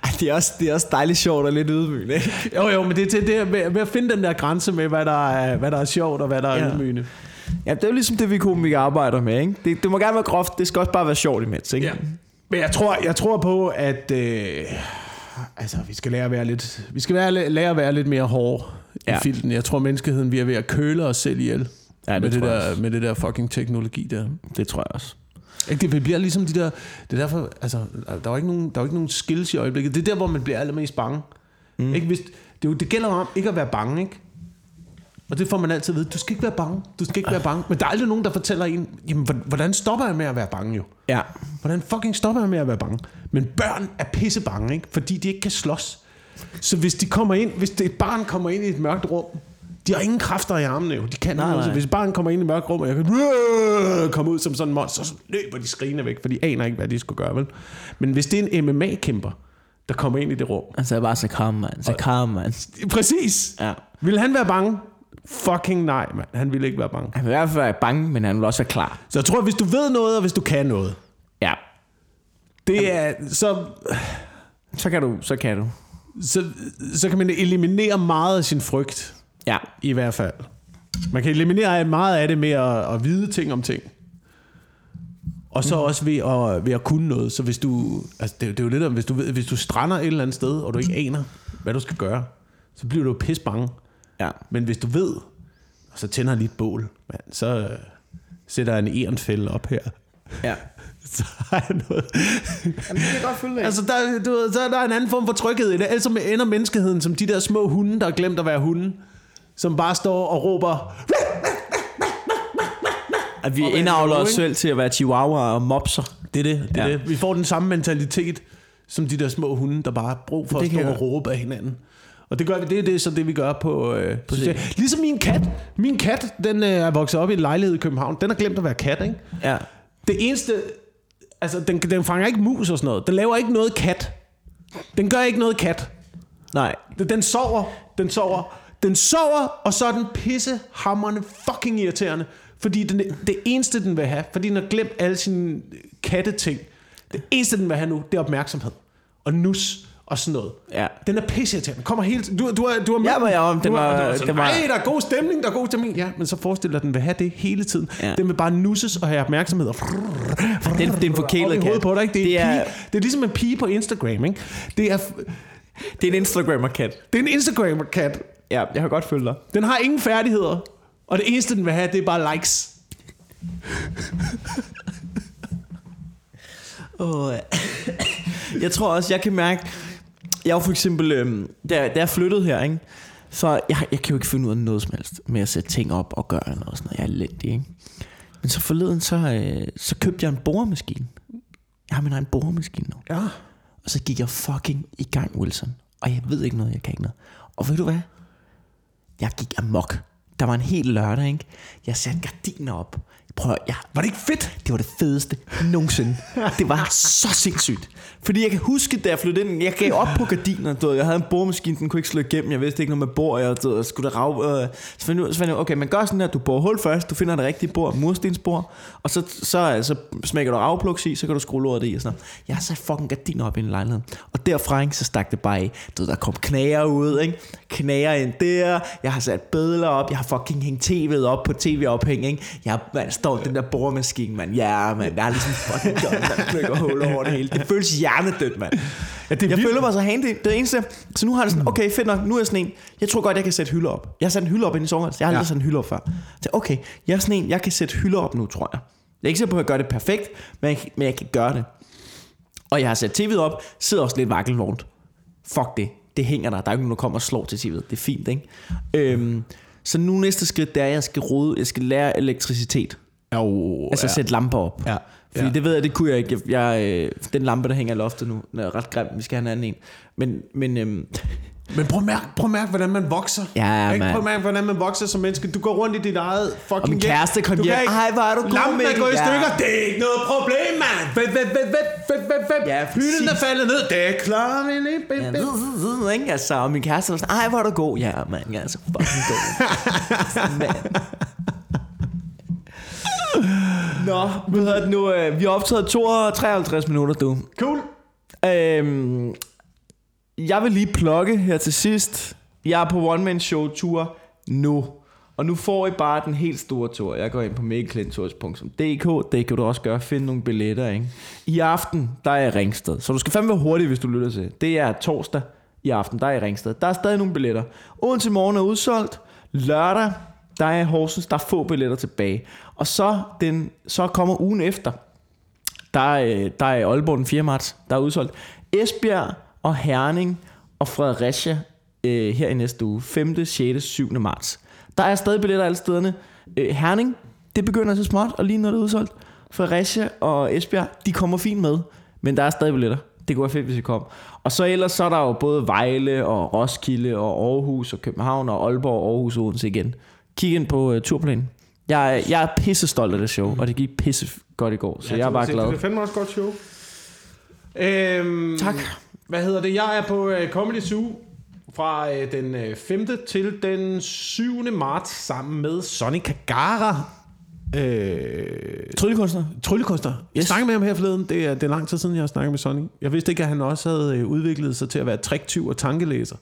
Ej, det er også, det er også dejligt sjovt og lidt ydmygende, ikke? Jo, jo, men det er til det med, med at finde den der grænse med, hvad der er, hvad der er sjovt og hvad der er ja. ydmygende. Ja, det er jo ligesom det, vi komikere arbejder med, ikke? Det, det må gerne være groft, det skal også bare være sjovt imens, ikke? Ja. Men jeg tror, jeg tror på, at øh, altså, vi skal lære at være lidt, vi skal være, lære at være lidt mere hårde ja. I filten. Jeg tror, menneskeheden vi er ved at køle os selv ihjel. Ja, det med, det der, med det der fucking teknologi der. Det tror jeg også. Ikke, det, bliver ligesom de der... Det er derfor, altså, der er ikke nogen, der er ikke nogen skills i øjeblikket. Det er der, hvor man bliver allermest bange. Mm. Ikke, hvis, det, jo, det gælder om ikke at være bange, ikke? Og det får man altid at vide. Du skal ikke være bange. Du skal ikke være bange. Men der er aldrig nogen, der fortæller en, jamen, hvor- hvordan stopper jeg med at være bange jo? Ja. Hvordan fucking stopper jeg med at være bange? Men børn er pisse bange, ikke? Fordi de ikke kan slås. Så hvis de kommer ind, hvis et barn kommer ind i et mørkt rum, de har ingen kræfter i armene jo. De kan Nej, nej. Hvis et barn kommer ind i et mørkt rum, og jeg kan øh, komme ud som sådan en monster, så løber de skrigende væk, for de aner ikke, hvad de skulle gøre, vel? Men hvis det er en MMA-kæmper, der kommer ind i det rum, Altså, bare så kom, man. Så kom, man. præcis, Ja. vil han være bange? Fucking nej, mand. Han ville ikke være bange. Han vil i hvert fald være bange, men han vil også være klar. Så jeg tror, hvis du ved noget, og hvis du kan noget, Ja. det er, så, Så kan du. Så kan du. så, så kan man eliminere meget af sin frygt. Ja. I hvert fald. Man kan eliminere meget af det med at, at vide ting om ting. Og så mm. også ved at, ved at kunne noget. Så hvis du... Altså det, det er jo lidt om, hvis du, ved- hvis du strander et eller andet sted, og du ikke aner, hvad du skal gøre, så bliver du pis bange. Ja. Men hvis du ved, og så tænder lige et bål, man, så øh, sætter jeg en erenfælde op her. Ja. Så har jeg noget. Jamen, det kan jeg godt følge af. Altså, der, du ved, så er der en anden form for tryghed i det. Ellers så ender menneskeheden som de der små hunde, der har glemt at være hunde. Som bare står og råber, At vi indavler er os selv til at være chihuahua og mopser. Det er det, det, er Ja. det. Vi får den samme mentalitet som de der små hunde, der bare har brug for Det at stå og råbe af hinanden. Og det gør vi, det er det, så det vi gør på, øh, på sociale- Ligesom min kat. Min kat, den øh, er vokset op i en lejlighed i København. Den har glemt at være kat, ikke? Ja. Det eneste... Altså, den, den fanger ikke mus og sådan noget. Den laver ikke noget kat. Den gør ikke noget kat. Nej. Den- Den sover, den sover, den sover, og så er den pissehammerende fucking irriterende. Fordi den, det eneste, den vil have, fordi den har glemt alle sine katteting, det eneste, den vil have nu, det er opmærksomhed. Og nus og sådan noget. Ja. Den er pisseirriterende. Den kommer helt... Du, du, er, du er med Ja, men ja, den. den var- sådan, den var- "Ej, der er god stemning, der er god stemning. Ja, men så forestil dig, at den vil have det hele tiden. Ja. Den vil bare nusses og have opmærksomhed. Og Det er, det er en op forkælet i hovedet kat. på dig, ikke? Det, er det, er, pige, det er ligesom en pige på Instagram, ikke? Det er, det er en Instagrammer-kat. det er en Instagram-kat. Ja, jeg har godt følt dig. Den har ingen færdigheder, og det eneste, den vil have, det er bare likes. Oh, jeg tror også, jeg kan mærke... Jeg er jo for eksempel... Øhm, da, da jeg flyttede her, ikke? Så jeg, jeg kan jo ikke finde ud af noget som helst med at sætte ting op og gøre noget og sådan noget. Jeg er elendig, ikke? Men så forleden, så, øh, så købte jeg en boremaskine. Jeg har min egen boremaskine nu. Ja. Og så gik jeg fucking i gang, Wilson. Og jeg ved ikke noget, jeg kan ikke noget. Og ved du hvad? Jeg gik amok. Der var en hel lørdag, ikke? Jeg satte gardiner op. Prøv jeg, Var det ikke fedt? det var det fedeste nogensinde. Det var så sindssygt. Fordi jeg kan huske, da jeg flyttede ind, jeg gav op på gardiner. Du ved, jeg havde en boremaskine, den kunne ikke slå igennem. Jeg vidste ikke noget med bord. Jeg, du ved, jeg skulle der rav, øh, så fandt jeg, ud- okay, man gør sådan her, du borer hul først, du finder det rigtige bord, murstensbord, og så, så, så smækker du afplugs i, så kan du skrue lortet i og sådan noget. Jeg har sat fucking gardiner op i en lejlighed. Og derfra, ikke, så stak det bare af. Du ved, der kom knager ud, ikke? Knager ind der. Jeg har sat billeder op. Jeg har fucking hængt tv'et op på tv-ophæng, ikke? Jeg man, står den der boremaskine, mand. Ja, mand. Jeg har ligesom fucking gjort, der knækker huller over det hele. Det føles hjernedødt, mand. Ja, det er Jeg føler mig så handy. Det er eneste. Så nu har jeg det sådan, okay, fedt nok. Nu er jeg sådan en. Jeg tror godt, jeg kan sætte hylder op. Jeg har sat en hylde op inde i soveværelset. Jeg har aldrig Ja. sat en hylde op før. Så okay, jeg er sådan en. Jeg kan sætte hylder op nu, tror jeg. Jeg er ikke sikker på, at jeg gør det perfekt, men jeg, men jeg kan gøre det. Og jeg har sat tv'et op, sidder også lidt vakkelvognt. Fuck det. Det hænger der. Der er ikke nogen, der kommer og slår til tv'et. Det er fint, ikke? Øhm, så nu næste skridt, det er, at jeg skal rode, jeg skal lære elektricitet. Jo, Altså ja. sætte lamper op. Ja. Fordi Ja. det ved jeg, det kunne jeg ikke. Jeg, jeg, øh, den lampe, der hænger i loftet nu, den er ret grim. Vi skal have en anden en. Men, men øhm, Men prøv at, mærke, prøv at mærke, hvordan man vokser. Ja, Ikke? Prøv at mærke, hvordan man vokser som menneske. Du går rundt i dit eget fucking Og min kæreste kom Du hjem. ikke- Ej, hvor er du god, Lampen er gået i stykker. Det er ikke noget problem, mand. Fedt, fedt, fedt, fedt, fedt, fedt. Ja, Hylden er faldet ned. Det er klart, min lille ja, ikke? Altså, og min kæreste var sådan, ej, hvor er du god. Ja, mand, jeg er så fucking god. Mand. Nå, hedder det nu? øh, Vi har optaget 52 minutter, du. Cool. Øhm, jeg vil lige plukke her til sidst. Jeg er på One Man Show tur nu. Og nu får I bare den helt store tur. Jeg går ind på mikkelklinturs.dk. Det kan du også gøre. Find nogle billetter, ikke? I aften, der er jeg Ringsted. Så du skal fandme være hurtig, hvis du lytter til. Det er torsdag i aften, der er i Ringsted. Der er stadig nogle billetter. Odense morgen er udsolgt. Lørdag, der er Horsens. Der er få billetter tilbage. Og så, den, så kommer ugen efter. Der er, der er Aalborg den 4. marts, der er udsolgt. Esbjerg og Herning og Fredericia øh, her i næste uge. 5., 6., 7. marts. Der er stadig billetter alle stederne. Øh, Herning, det begynder så småt, og lige når det er udsolgt. Fredericia og Esbjerg, de kommer fint med, men der er stadig billetter. Det kunne være fedt, hvis I kom. Og så ellers så er der jo både Vejle og Roskilde og Aarhus og København og Aalborg og Aarhus og Odense igen. Kig ind på uh, turplanen. Jeg, er- jeg er pisse stolt af det show, og det gik pisse godt i går, så ja, jeg er bare glad. Det er fandme også godt show. Øhm, Tak. Hvad hedder det? Jeg er på uh, Comedy Zoo fra øh, den øh, 5. til den 7. marts sammen med Sonny Kagara. Øh, Tryllekunstner. Tryllekunstner. Yes. Jeg Yes. snakkede med ham her forleden. Det er, det er lang tid siden, jeg har snakket med Sonny. Jeg vidste ikke, at han også havde øh, udviklet sig til at være triktyv og tankelæser.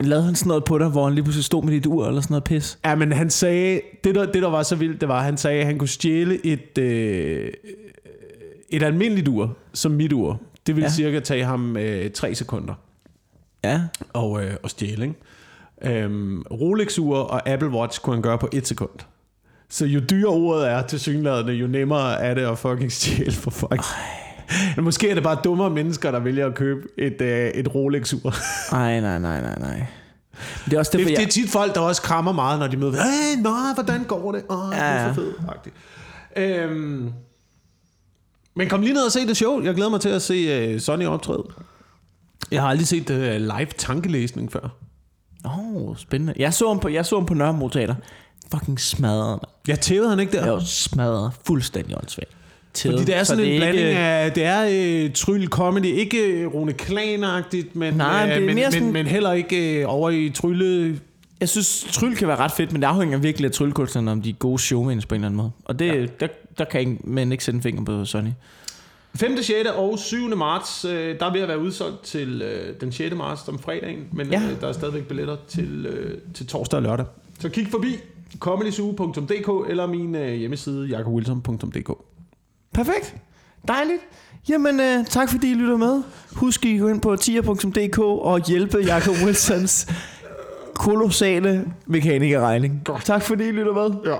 Lavede han sådan noget på dig, hvor han lige pludselig stod med dit ur eller sådan noget pis? Ja, men han sagde, det der, det der var så vildt, det var, at han sagde, at han kunne stjæle et, øh, et almindeligt ur, som mit ur. Det ville ja. Cirka tage ham øh, tre sekunder Ja. og, øh, og stjæle, ikke? Øhm, Rolex-ur og Apple Watch kunne han gøre på et sekund. Så jo dyrere ordet er til synlædende, jo nemmere er det at fucking stjæle for folk. Men måske er det bare dummere mennesker, der vælger at købe et, øh, et Rolex-ur. Ej, nej, nej, nej, nej. Men Det er også Det, derfor, det jeg... er tit folk, der også krammer meget, når de møder. Hey, nej, hvordan går det? Åh, oh, ja. det er så fedt. Øhm, men kom lige ned og se det show. Jeg glæder mig til at se uh, Sonny optræde. Jeg har aldrig set uh, live tankelæsning før. Åh, oh, spændende. Jeg så ham på, jeg så ham på Nørrebro Teater. Fucking smadret, mand. Jeg tævede han ikke der. Jeg var smadret. Fuldstændig åndssvagt. Fordi det er Så sådan en blanding ikke- af, det er uh, tryl comedy, ikke uh, Rune Klan-agtigt, men, Nej, øh, det men, men, sådan- men heller ikke uh, over i trylle... Jeg synes, tryl kan være ret fedt, men det afhænger virkelig af tryllekunstnerne, om de er gode showmans på en eller anden måde. Og det, ja. der, der kan ikke, man ikke sætte en finger på Sonny. 5., 6. og 7. marts, øh, der er ved at være udsolgt til øh, den 6. marts om fredagen, men Ja. øh, der er stadigvæk billetter til, øh, til torsdag og lørdag. Så kig forbi comedyzoo.dk eller min øh, hjemmeside jakobwilson.dk. Perfekt. Dejligt. Jamen, øh, tak fordi I lytter med. Husk, I gå ind på tier.dk og hjælpe Jacob Wilsons kolossale mekanikerregning. Tak fordi I lytter med. Ja.